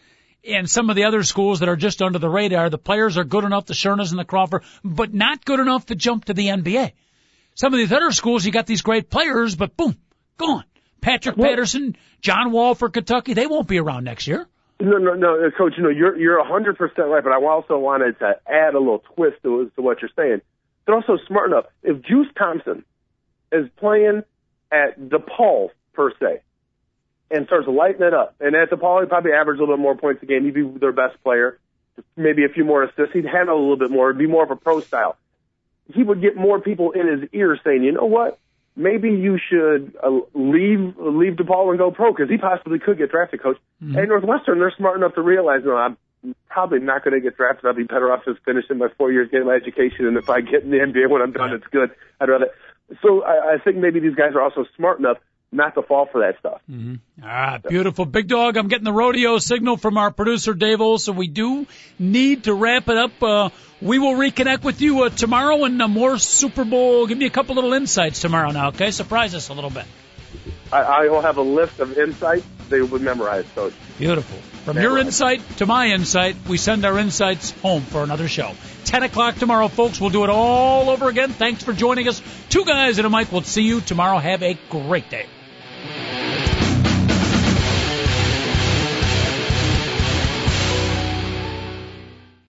And some of the other schools that are just under the radar, the players are good enough, the Shurnas and the Crawford, but not good enough to jump to the NBA. Some of these other schools, you got these great players, but boom, gone. Patrick well, Patterson, John Wall for Kentucky, they won't be around next year. No, no, no, uh, Coach. You know, you're you're a hundred percent right, but I also wanted to add a little twist to, to what you're saying. They're also smart enough. If Juice Thompson is playing at DePaul per se, and starts lighting it up, and at DePaul he probably average a little bit more points a game. He'd be their best player, maybe a few more assists. He'd handle a little bit more. It'd be more of a pro style. He would get more people in his ear saying, "You know what? maybe you should uh, leave leave DePaul and go pro because he possibly could get drafted, coach. Mm-hmm. And Northwestern, they're smart enough to realize, no, I'm probably not going to get drafted. I'll be better off just finishing my four years, getting my education, and if I get in the NBA when I'm done, it's good. I'd rather. So I, I think maybe these guys are also smart enough not to fall for that stuff. Mm-hmm. Ah, beautiful. Big dog, I'm getting the rodeo signal from our producer, Dave Olson. We do need to wrap it up. Uh, we will reconnect with you uh, tomorrow and uh, more Super Bowl. Give me a couple little insights tomorrow now, okay? Surprise us a little bit. I, I will have a list of insights they will memorize, Coach. Beautiful. From your insight to my insight, we send our insights home for another show. 10 o'clock tomorrow, folks. We'll do it all over again. Thanks for joining us. Two guys and a mic. We'll see you tomorrow. Have a great day. Thank you.